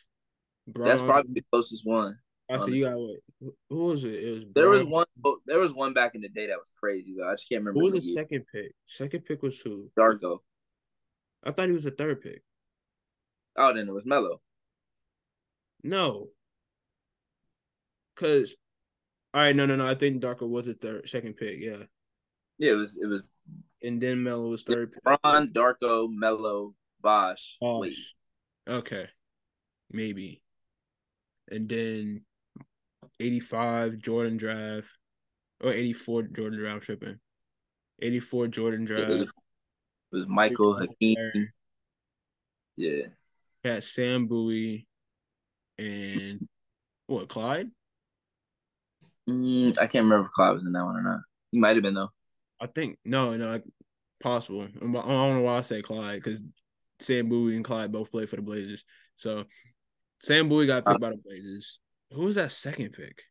Braun. That's probably the closest one. I see you got what? Who was it? It was there was one. Oh, there was one back in the day that was crazy though. I just can't remember. Who was the year. second pick? Second pick was who? Darko. I thought he was the third pick. Oh, then it was Melo. No. Cause all right, no, no, no. I think Darko was the third, second pick. Yeah. Yeah, it was. It was. And then Melo was third. Ron, Darko, Melo, Bosh. Bosh. Okay, maybe. And then eighty-five Jordan draft, or eighty-four Jordan draft tripping. Eighty-four Jordan draft. It was Michael Hakeem. Yeah. Got Sam Bowie, and what Clyde? Mm, I can't remember if Clyde was in that one or not. He might have been though. I think no, no, possible. I don't know why I say Clyde because Sam Bowie and Clyde both play for the Blazers. So Sam Bowie got picked uh, by the Blazers. Who was that second pick?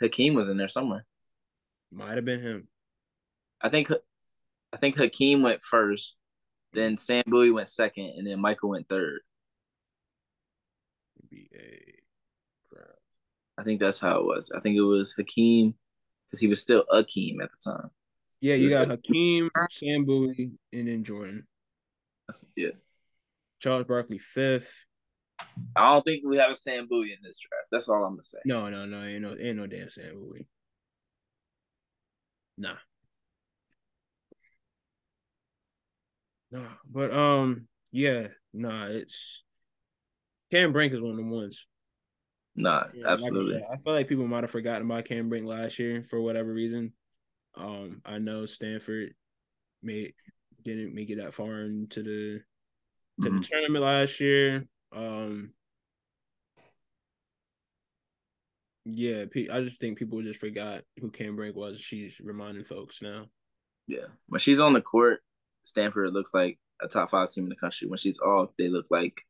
Hakeem was in there somewhere. Might have been him. I think I think Hakeem went first, then Sam Bowie went second, and then Michael went third. I think that's how it was. I think it was Hakeem because he was still Akeem at the time. Yeah, you got Hakeem, Sam Bowie, and then Jordan. That's, yeah. Charles Barkley fifth. I don't think we have a Sam Bowie in this draft. That's all I'm gonna say. No, no, no, ain't no, ain't no damn Sam Bowie. Nah. Nah, but um, yeah, nah, it's Cam Brink is one of the ones. Nah, yeah, absolutely. Like I, said, I, feel like people might have forgotten about Cam Brink last year for whatever reason. Um, I know Stanford made didn't make it that far into the to mm-hmm. the tournament last year. Um, yeah, I just think people just forgot who Cam Brink was. She's reminding folks now. Yeah, when she's on the court, Stanford looks like a top five team in the country. When she's off, they look like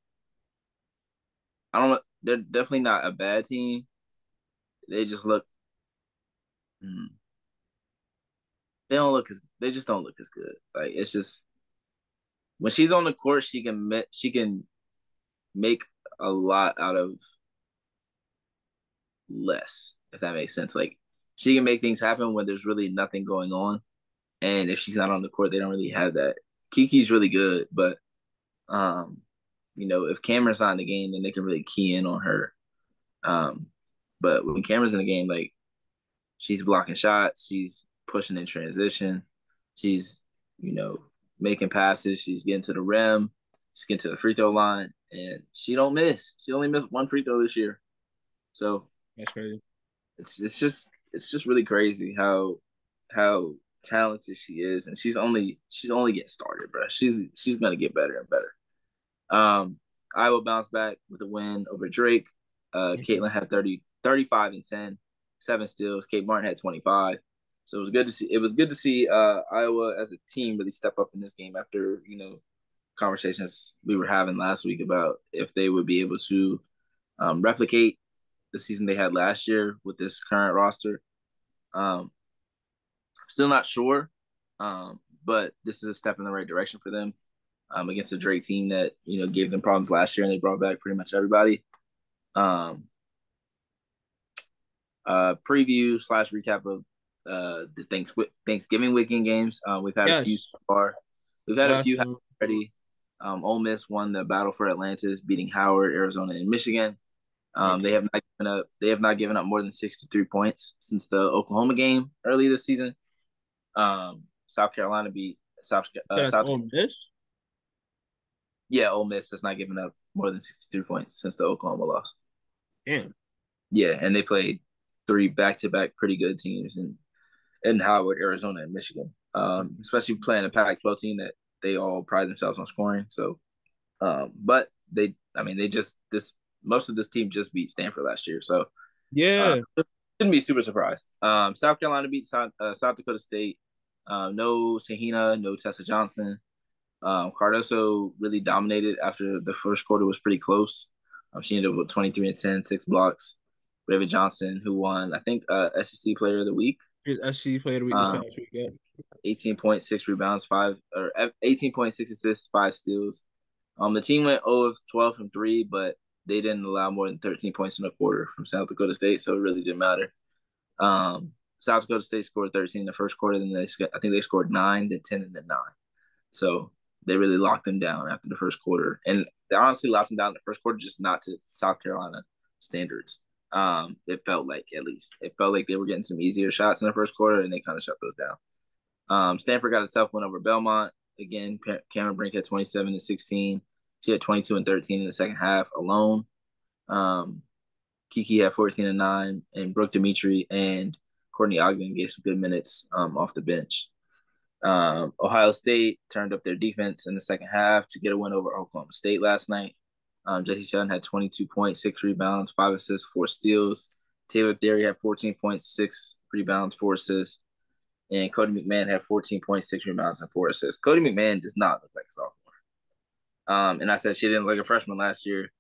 I don't. They're definitely not a bad team. They just look. Hmm, they don't look as. They just don't look as good. Like it's just when she's on the court, she can she can make a lot out of less, if that makes sense. Like she can make things happen when there's really nothing going on. And if she's not on the court, they don't really have that. Kiki's really good, but um, you know, if Cameron's not in the game, then they can really key in on her. Um, but when Cameron's in the game, like she's blocking shots, she's pushing in transition, she's, you know, making passes, she's getting to the rim, she's getting to the free throw line, and she don't miss. She only missed one free throw this year. So that's crazy. It's it's just it's just really crazy how how talented she is, and she's only she's only getting started, bro. She's she's gonna get better and better. Um, Iowa bounced back with a win over Drake. Uh. Caitlin had 30, 35 and 10, seven steals. Kate Martin had 25. So it was good to see. It was good to see uh, Iowa as a team really step up in this game after you know conversations we were having last week about if they would be able to um, replicate the season they had last year with this current roster. Um, still not sure, um, but this is a step in the right direction for them um, against a Drake team that you know gave them problems last year and they brought back pretty much everybody. Um, uh, preview slash recap of uh, the thanks Thanksgiving weekend games. Uh, we've had yes. a few so far. We've had a few already. Um, Ole Miss won the battle for Atlantis, beating Howard, Arizona, and Michigan. Um, okay. They have not given up. They have not given up more than sixty-three points since the Oklahoma game early this season. Um, South Carolina beat South. Uh, South Ole Miss. Yeah, Ole Miss has not given up more than sixty-three points since the Oklahoma loss. Damn. Yeah, and they played three back-to-back pretty good teams in in Howard, Arizona, and Michigan. Um, especially playing a Pac-12 team that they all pride themselves on scoring. So, um, but they, I mean, they just this most of this team just beat Stanford last year. So, yeah, uh, shouldn't be super surprised. Um, South Carolina beat South, uh, South Dakota State. Uh, no Te-Hina, no Tessa Johnson. Um, Cardoso really dominated after the first quarter was pretty close. Um, she ended up with 23 and 10, six blocks. Raven Johnson, who won, I think, uh, SEC Player of the Week. SEC Player of the Week this um, past week, yeah. 18.6 rebounds, five or 18.6 assists, five steals. Um, the team went 0 of 12 from three, but they didn't allow more than 13 points in a quarter from South Dakota State, so it really didn't matter. Um, South Dakota State scored 13 in the first quarter, then they I think they scored nine, then 10, and then nine. So they really locked them down after the first quarter, and they honestly locked them down in the first quarter, just not to South Carolina standards. Um, it felt like at least it felt like they were getting some easier shots in the first quarter, and they kind of shut those down. Um, Stanford got a tough win over Belmont. Again, Cameron Brink had 27 and 16. She had 22 and 13 in the second half alone. Um, Kiki had 14 and 9, and Brooke Demetre and Courtney Ogden gave some good minutes um, off the bench. Um, Ohio State turned up their defense in the second half to get a win over Oklahoma State last night. Um, Jacy Sheldon had 22 points, six rebounds, five assists, four steals. Taylor Thierry had 14.6 rebounds, four assists. And Cotie McMahon had 14.6 rebounds and four assists. Cotie McMahon does not look like a sophomore. Um, and I said she didn't look like a freshman last year.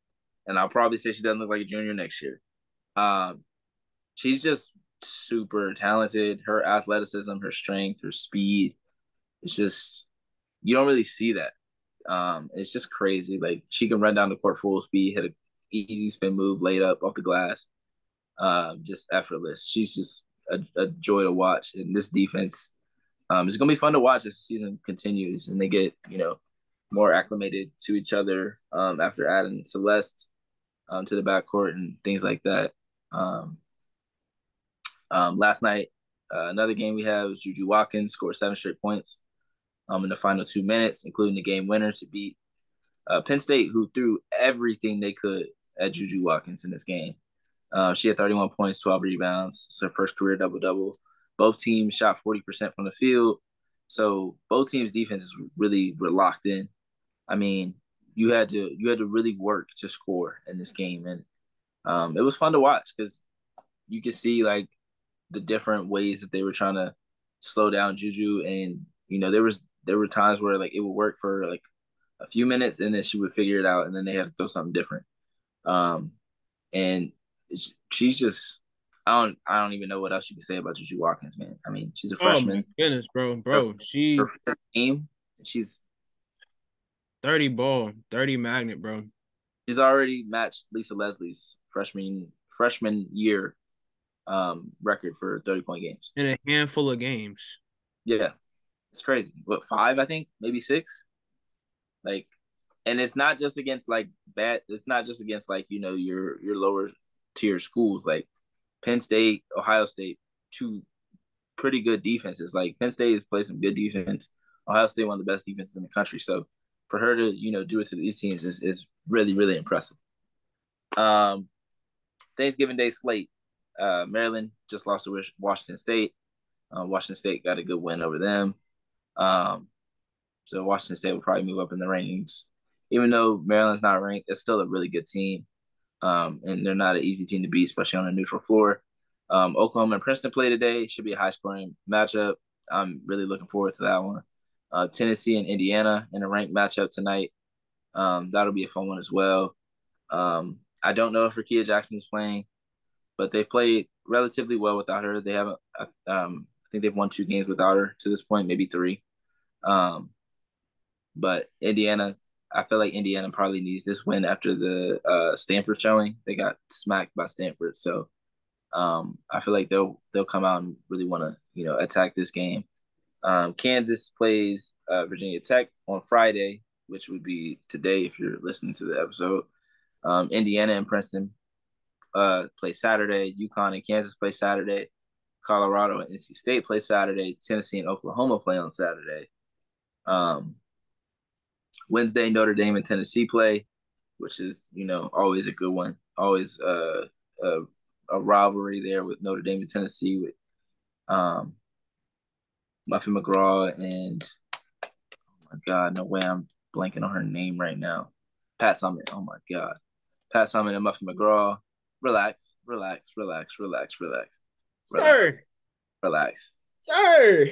And I'll probably say she doesn't look like a junior next year. Um, she's just super talented. Her athleticism, her strength, her speed. It's just you don't really see that. Um, it's just crazy. Like she can run down the court full speed, hit a easy spin move, laid up off the glass. Um, just effortless. She's just a, a joy to watch. And this defense, um, it's gonna be fun to watch as the season continues and they get, you know, more acclimated to each other um, after adding Celeste um, to the backcourt and things like that. Um, um, last night, uh, another game we had was Juju Watkins scored seven straight points um, in the final two minutes, including the game winner to beat uh, Penn State, who threw everything they could at Juju Watkins in this game. Uh, she had 31 points, 12 rebounds. It's her first career double double. Both teams shot 40% from the field. So both teams' defenses really were locked in. I mean, you had to you had to really work to score in this game, and um, it was fun to watch because you could see like the different ways that they were trying to slow down Juju, and you know there was there were times where like it would work for like a few minutes, and then she would figure it out, and then they had to throw something different. Um, and she's just I don't I don't even know what else you can say about Juju Watkins, man. I mean, she's a freshman. Oh goodness, bro, bro, she team. She's thirty ball, thirty magnet, bro. She's already matched Lisa Leslie's freshman freshman year um record for thirty point games in a handful of games. Yeah, it's crazy. What five? I think maybe six. Like, and it's not just against like bad. It's not just against like you know your your lower tier schools. Like Penn State, Ohio State, two pretty good defenses. Like Penn State has played some good defense. Ohio State one of the best defenses in the country. So for her to you know do it to these teams is, is really really impressive. Um, Thanksgiving Day slate. Uh, Maryland just lost to Washington State. Uh, Washington State got a good win over them. Um, so Washington State will probably move up in the rankings. Even though Maryland's not ranked, it's still a really good team. Um, and they're not an easy team to beat, especially on a neutral floor. Um, Oklahoma and Princeton play today. Should be a high scoring matchup. I'm really looking forward to that one. Uh, Tennessee and Indiana in a ranked matchup tonight. Um, that'll be a fun one as well. Um, I don't know if Jackson is playing, but they played relatively well without her. They haven't. Uh, um, think they've won two games without her to this point, maybe three. Um, but Indiana I feel like Indiana probably needs this win after the uh, Stanford showing. They got smacked by Stanford, so um, I feel like they'll they'll come out and really want to you know attack this game. Um, Kansas plays uh, Virginia Tech on Friday, which would be today if you're listening to the episode. Um, Indiana and Princeton uh, play Saturday. UConn and Kansas play Saturday. Colorado and NC State play Saturday. Tennessee and Oklahoma play on Saturday. Um, Wednesday, Notre Dame and Tennessee play, which is you know always a good one. Always uh, a a rivalry there with Notre Dame and Tennessee with um, Muffet McGraw and oh my god, no way I'm blanking on her name right now. Pat Summitt. Oh my god, Pat Summitt and Muffet McGraw. Relax, relax, relax, relax, relax. Sir. Relax. Sir.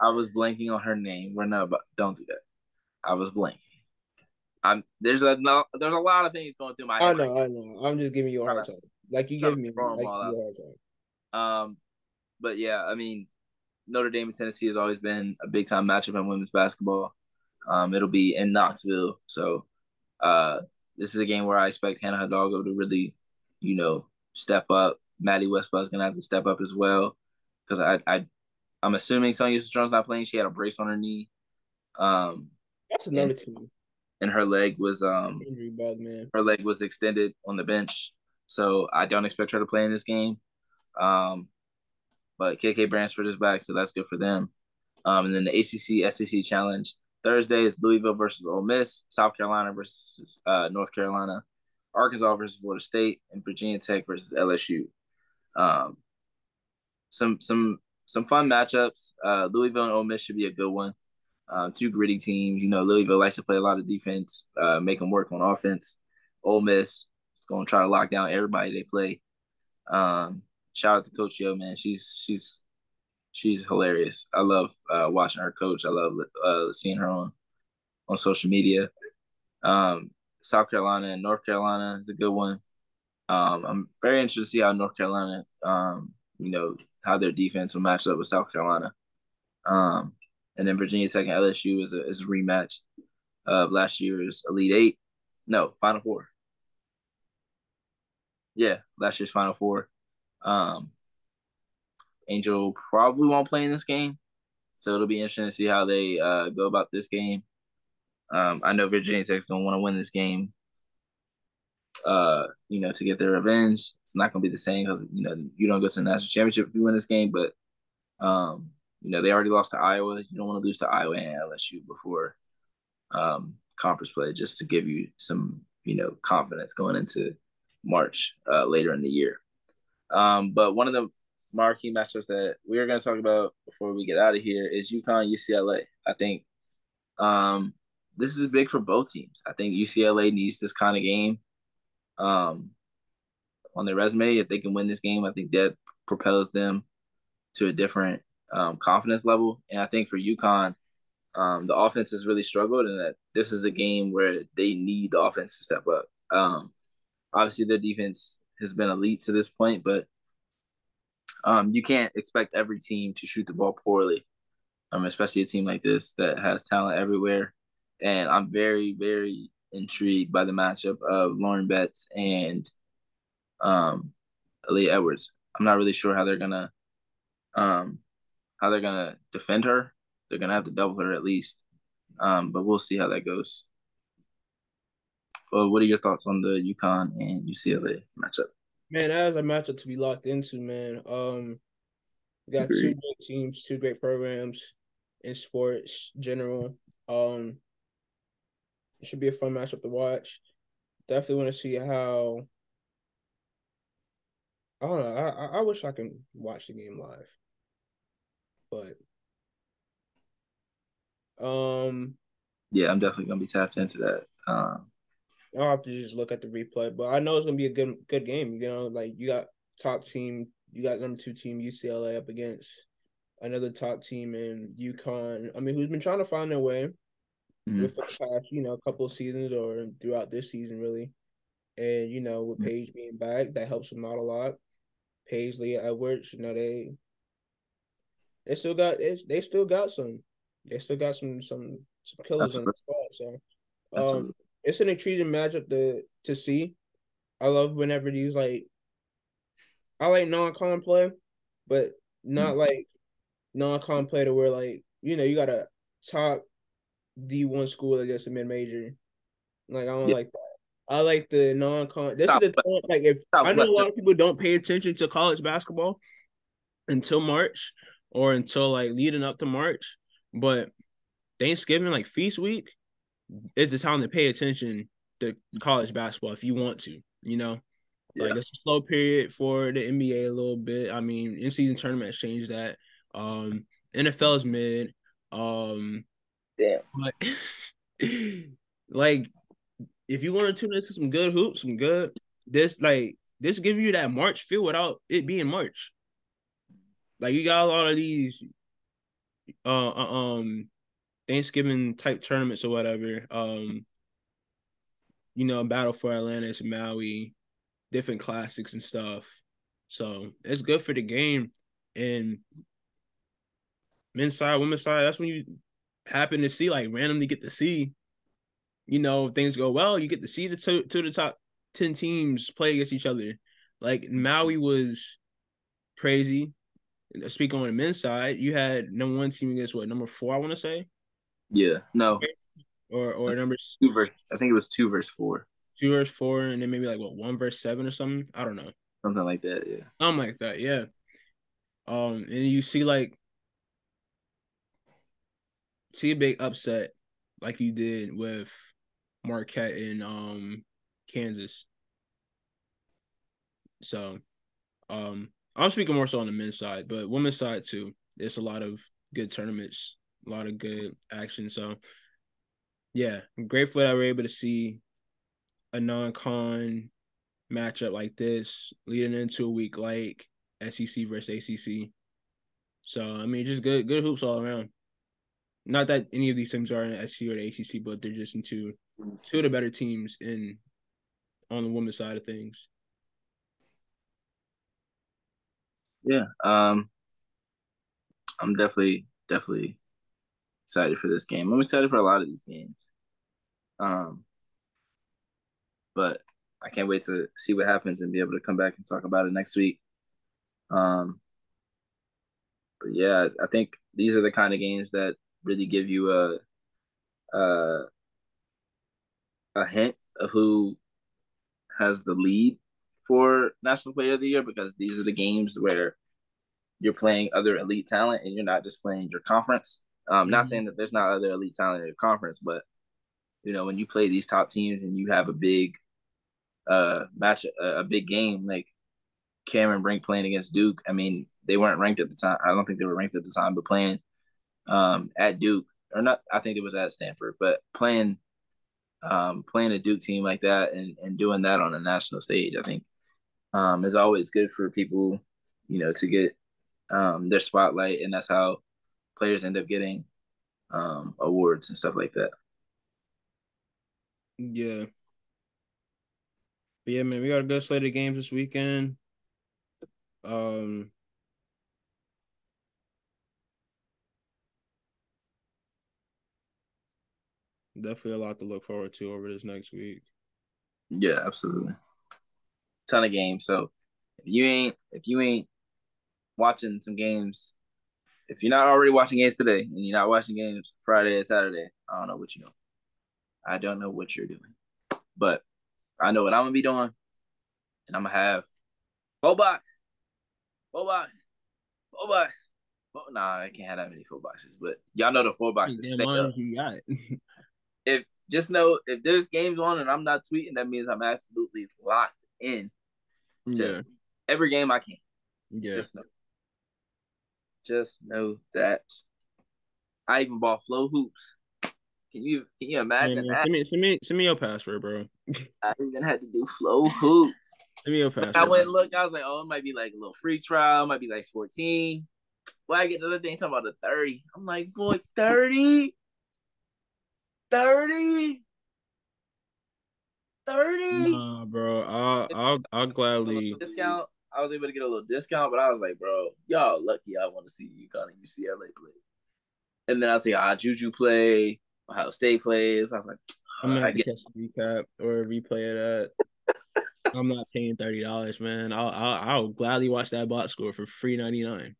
I was blanking on her name. We're not about, don't do that. I was blanking. I'm there's a no, there's a lot of things going through my. Head. I know, right I know. I'm just giving you a hard time, like you give me like you a hard time. Um, but yeah, I mean, Notre Dame and Tennessee has always been a big time matchup in women's basketball. Um, it'll be in Knoxville, so uh, this is a game where I expect Hannah Hidalgo to really, you know, step up. Maddie Westbrook's gonna have to step up as well, because I I I'm assuming Sonia Citron's not playing. She had a brace on her knee. Um, that's another team and her leg was um injury bug, man. Her leg was extended on the bench, so I don't expect her to play in this game. Um, but KK Bransford is back, so that's good for them. Um, and then the ACC SEC Challenge Thursday is Louisville versus Ole Miss, South Carolina versus uh, North Carolina, Arkansas versus Florida State, and Virginia Tech versus LSU. Um, some some some fun matchups. Uh, Louisville and Ole Miss should be a good one. Uh, two gritty teams. You know, Louisville likes to play a lot of defense, uh, make them work on offense. Ole Miss going to try to lock down everybody they play. Um, shout out to Coach Yo, man. She's she's she's hilarious. I love uh, watching her coach. I love uh, seeing her on on social media. Um, South Carolina and North Carolina is a good one. Um, I'm very interested to see how North Carolina, um, you know, how their defense will match up with South Carolina. Um, and then Virginia Tech and LSU is a is a rematch of last year's Elite Eight. No, Final Four. Yeah, last year's Final Four. Um, Angel probably won't play in this game, so it'll be interesting to see how they uh, go about this game. Um, I know Virginia Tech's gonna want to win this game. Uh, you know, to get their revenge. It's not gonna be the same because you know you don't go to the national championship if you win this game, but um, you know, they already lost to Iowa. You don't want to lose to Iowa and LSU before um, conference play, just to give you some, you know, confidence going into March uh, later in the year. Um, but one of the marquee matchups that we are going to talk about before we get out of here is UConn UCLA. I think um, this is big for both teams. I think UCLA needs this kind of game um, on their resume. If they can win this game, I think that propels them to a different um, confidence level. And I think for UConn, um, the offense has really struggled, and that this is a game where they need the offense to step up. Um, obviously, their defense has been elite to this point, but um, you can't expect every team to shoot the ball poorly, um, especially a team like this that has talent everywhere. And I'm very, very intrigued by the matchup of Lauren Betts and um, Aaliyah Edwards. I'm not really sure how they're gonna um, how they're gonna defend her. They're gonna have to double her at least, um, but we'll see how that goes. Well, what are your thoughts on the UConn and UCLA matchup? Man, that was a matchup to be locked into, man. Um, got Agreed. two great teams, two great programs in sports general. Um, it should be a fun matchup to watch. Definitely want to see how. I don't know. I I wish I can watch the game live, but um, yeah, I'm definitely gonna be tapped into that. Um, I'll have to just look at the replay, but I know it's gonna be a good good game. You know, like you got top team, you got number two team UCLA up against another top team in UConn. I mean, who's been trying to find their way mm-hmm. with the past, you know, a couple of seasons or throughout this season, really. And you know, with mm-hmm. Paige being back, that helps them out a lot. Paige, Leah Edwards, you know, they they still got they still got some they still got some some some killers on the squad. So um, it's an intriguing matchup to to see. I love whenever these like I like non con play, but not mm. like non con play to where like you know you got a top D one school against a mid major. Like I don't yeah. like that. I like the non con. This Stop. is the time like if Stop. I know a lot of people don't pay attention to college basketball until March or until like leading up to March, but Thanksgiving like feast week is the time to pay attention to college basketball if you want to, you know. Yeah. Like it's a slow period for the NBA a little bit. I mean, in season tournaments change that. Um NFL is mid. Um Damn. But like if you want to tune into some good hoops, some good this like this gives you that March feel without it being March. Like you got a lot of these uh, uh um Thanksgiving type tournaments or whatever. Um, you know, Battle for Atlantis, Maui, different classics and stuff. So it's good for the game. And men's side, women's side, that's when you happen to see like randomly get to see, you know, things go well, you get to see the two, two of the top ten teams play against each other. Like Maui was crazy. Speaking on the men's side, you had number one team against what number four, I want to say. Yeah, no. Or or number two verse. I think it was two verse four. Two verse four, and then maybe like what one verse seven or something. I don't know. Something like that. Yeah. Something like that. Yeah. Um, and you see like see a big upset like you did with Marquette in um Kansas. So, um, I'm speaking more so on the men's side, but women's side too. It's a lot of good tournaments a lot of good action. So yeah, I'm grateful that we're able to see a non-con matchup like this leading into a week like SEC versus ACC. So I mean, just good good hoops all around. Not that any of these teams are in SEC or the ACC, but they're just into two of the better teams in on the women's side of things. Yeah, um, I'm definitely definitely excited for this game. I'm excited for a lot of these games. Um, but I can't wait to see what happens and be able to come back and talk about it next week. Um, but yeah, I think these are the kind of games that really give you a a, a hint of who has the lead for National Player of the Year because these are the games where you're playing other elite talent and you're not just playing your conference. Um, not mm-hmm. saying that there's not other elite talent in the conference, but you know when you play these top teams and you have a big uh match, a, a big game like Cameron Brink playing against Duke. I mean, they weren't ranked at the time. I don't think they were ranked at the time, but playing um, at Duke or not. I think it was at Stanford, but playing um, playing a Duke team like that and, and doing that on a national stage, I think um, is always good for people, you know, to get um, their spotlight, and that's how players end up getting um, awards and stuff like that. Yeah. But yeah, man, we got a good slate of games this weekend. Um, definitely a lot to look forward to over this next week. Yeah, absolutely. Ton of games. So if you ain't if you ain't watching some games, if you're not already watching games today and you're not watching games Friday and Saturday, I don't know what you know. I don't know what you're doing. But I know what I'm gonna be doing. And I'm gonna have four box. Four box. Four box. Nah, I can't have that many four boxes, but y'all know the four boxes. Up. You got it. if just know if there's games on and I'm not tweeting, that means I'm absolutely locked in to yeah. every game I can. Yeah. Just know. Just know that. I even bought FloHoops. Can you can you imagine that? Send me, send me send me your password, bro. I even had to do FloHoops. Send me your password. I went and looked. I was like, oh, it might be like a little free trial. It might be like fourteen. Well, I get the other thing talking about the thirty. I'm like, boy, thirty. 30 30 nah, bro. I'll, I'll i'll gladly discount? I was able to get a little discount but i was like bro y'all lucky i want to see you, UConn and ucla play. And then i see ah juju play ohio state plays. I was like i'm gonna have to catch a recap or a replay of that. I'm not paying $30 man. I'll, I'll i'll gladly watch that box score for free 99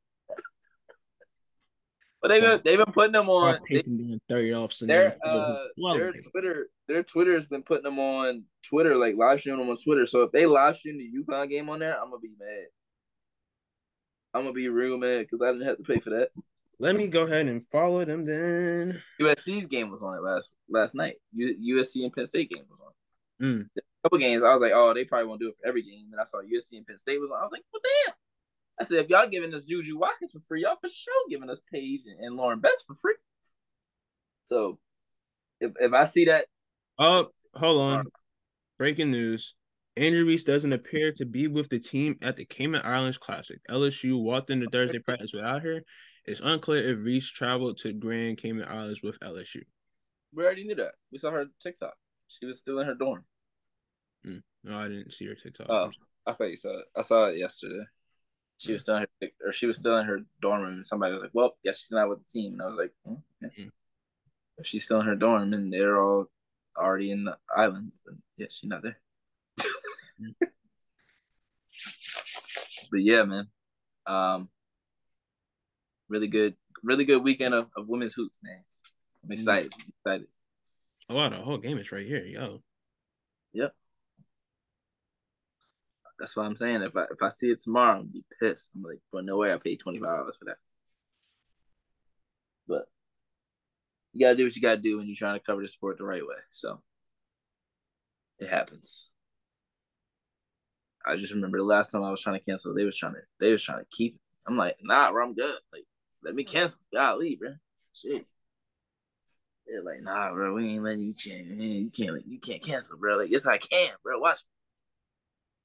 but they've been they've been putting them on. They, thirty off. Their uh, their Twitter their Twitter has been putting them on Twitter, like live streaming them on Twitter. So if they live stream the UConn game on there, I'm gonna be mad. I'm gonna be real mad because I didn't have to pay for that. Let me go ahead and follow them then. USC's game was on it last last night. U, USC and Penn State game was on. Mm. A couple games, I was like, oh, they probably won't do it for every game. And I saw USC and Penn State was on. I was like, well, damn. I said, if y'all giving us Juju Watkins for free, y'all for sure giving us Paige and, and Lauren Betts for free. So if if I see that Oh, hold on. Breaking news. Angel Reese doesn't appear to be with the team at the Cayman Islands Classic. LSU walked into Thursday practice without her. It's unclear if Reese traveled to Grand Cayman Islands with LSU. We already knew that. We saw her TikTok. She was still in her dorm. Mm. No, I didn't see her TikTok. Oh, I thought you saw it. I saw it yesterday she was still in her or she was still in her dorm room and somebody was like, Well, yeah, she's not with the team. And I was like, oh, mm-hmm. If she's still in her dorm and they're all already in the islands, then yeah, she's not there. mm-hmm. but yeah, man. Um really good really good weekend of, of women's hoops, man. I'm mm-hmm. excited. Excited. Oh wow, the whole game is right here, yo. Yep. That's what I'm saying. If I if I see it tomorrow, I'm be pissed. I'm like, but no way I paid twenty five dollars for that. But you gotta do what you gotta do when you're trying to cover the sport the right way. So it happens. I just remember the last time I was trying to cancel, they was trying to they was trying to keep it. I'm like, nah, bro, I'm good. Like, let me cancel. leave, bro. Shit. They're like, nah, bro, we ain't letting you change. You can't, you can't cancel, bro. Like, yes, I can, bro. Watch.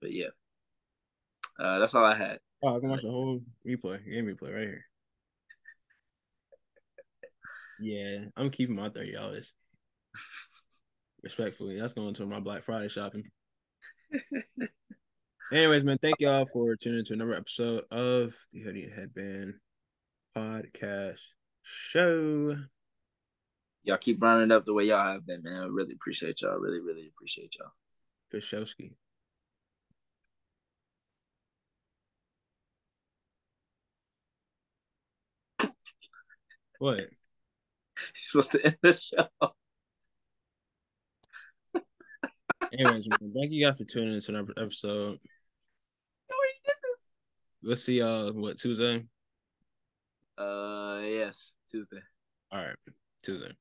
But yeah, uh, that's all I had. Oh, I can watch the whole replay, game replay right here. Yeah, I'm keeping my thirty dollars. Respectfully, that's going to my Black Friday shopping. Anyways, man, thank y'all for tuning into another episode of the Hoodie Headband Podcast Show. Y'all keep running up the way y'all have been, man. I really appreciate y'all. Really, really appreciate y'all. Fishowski. What? You're supposed to end the show. Anyways, man, thank you guys for tuning into another episode. We'll see y'all what Tuesday. Uh, yes, Tuesday. All right, Tuesday.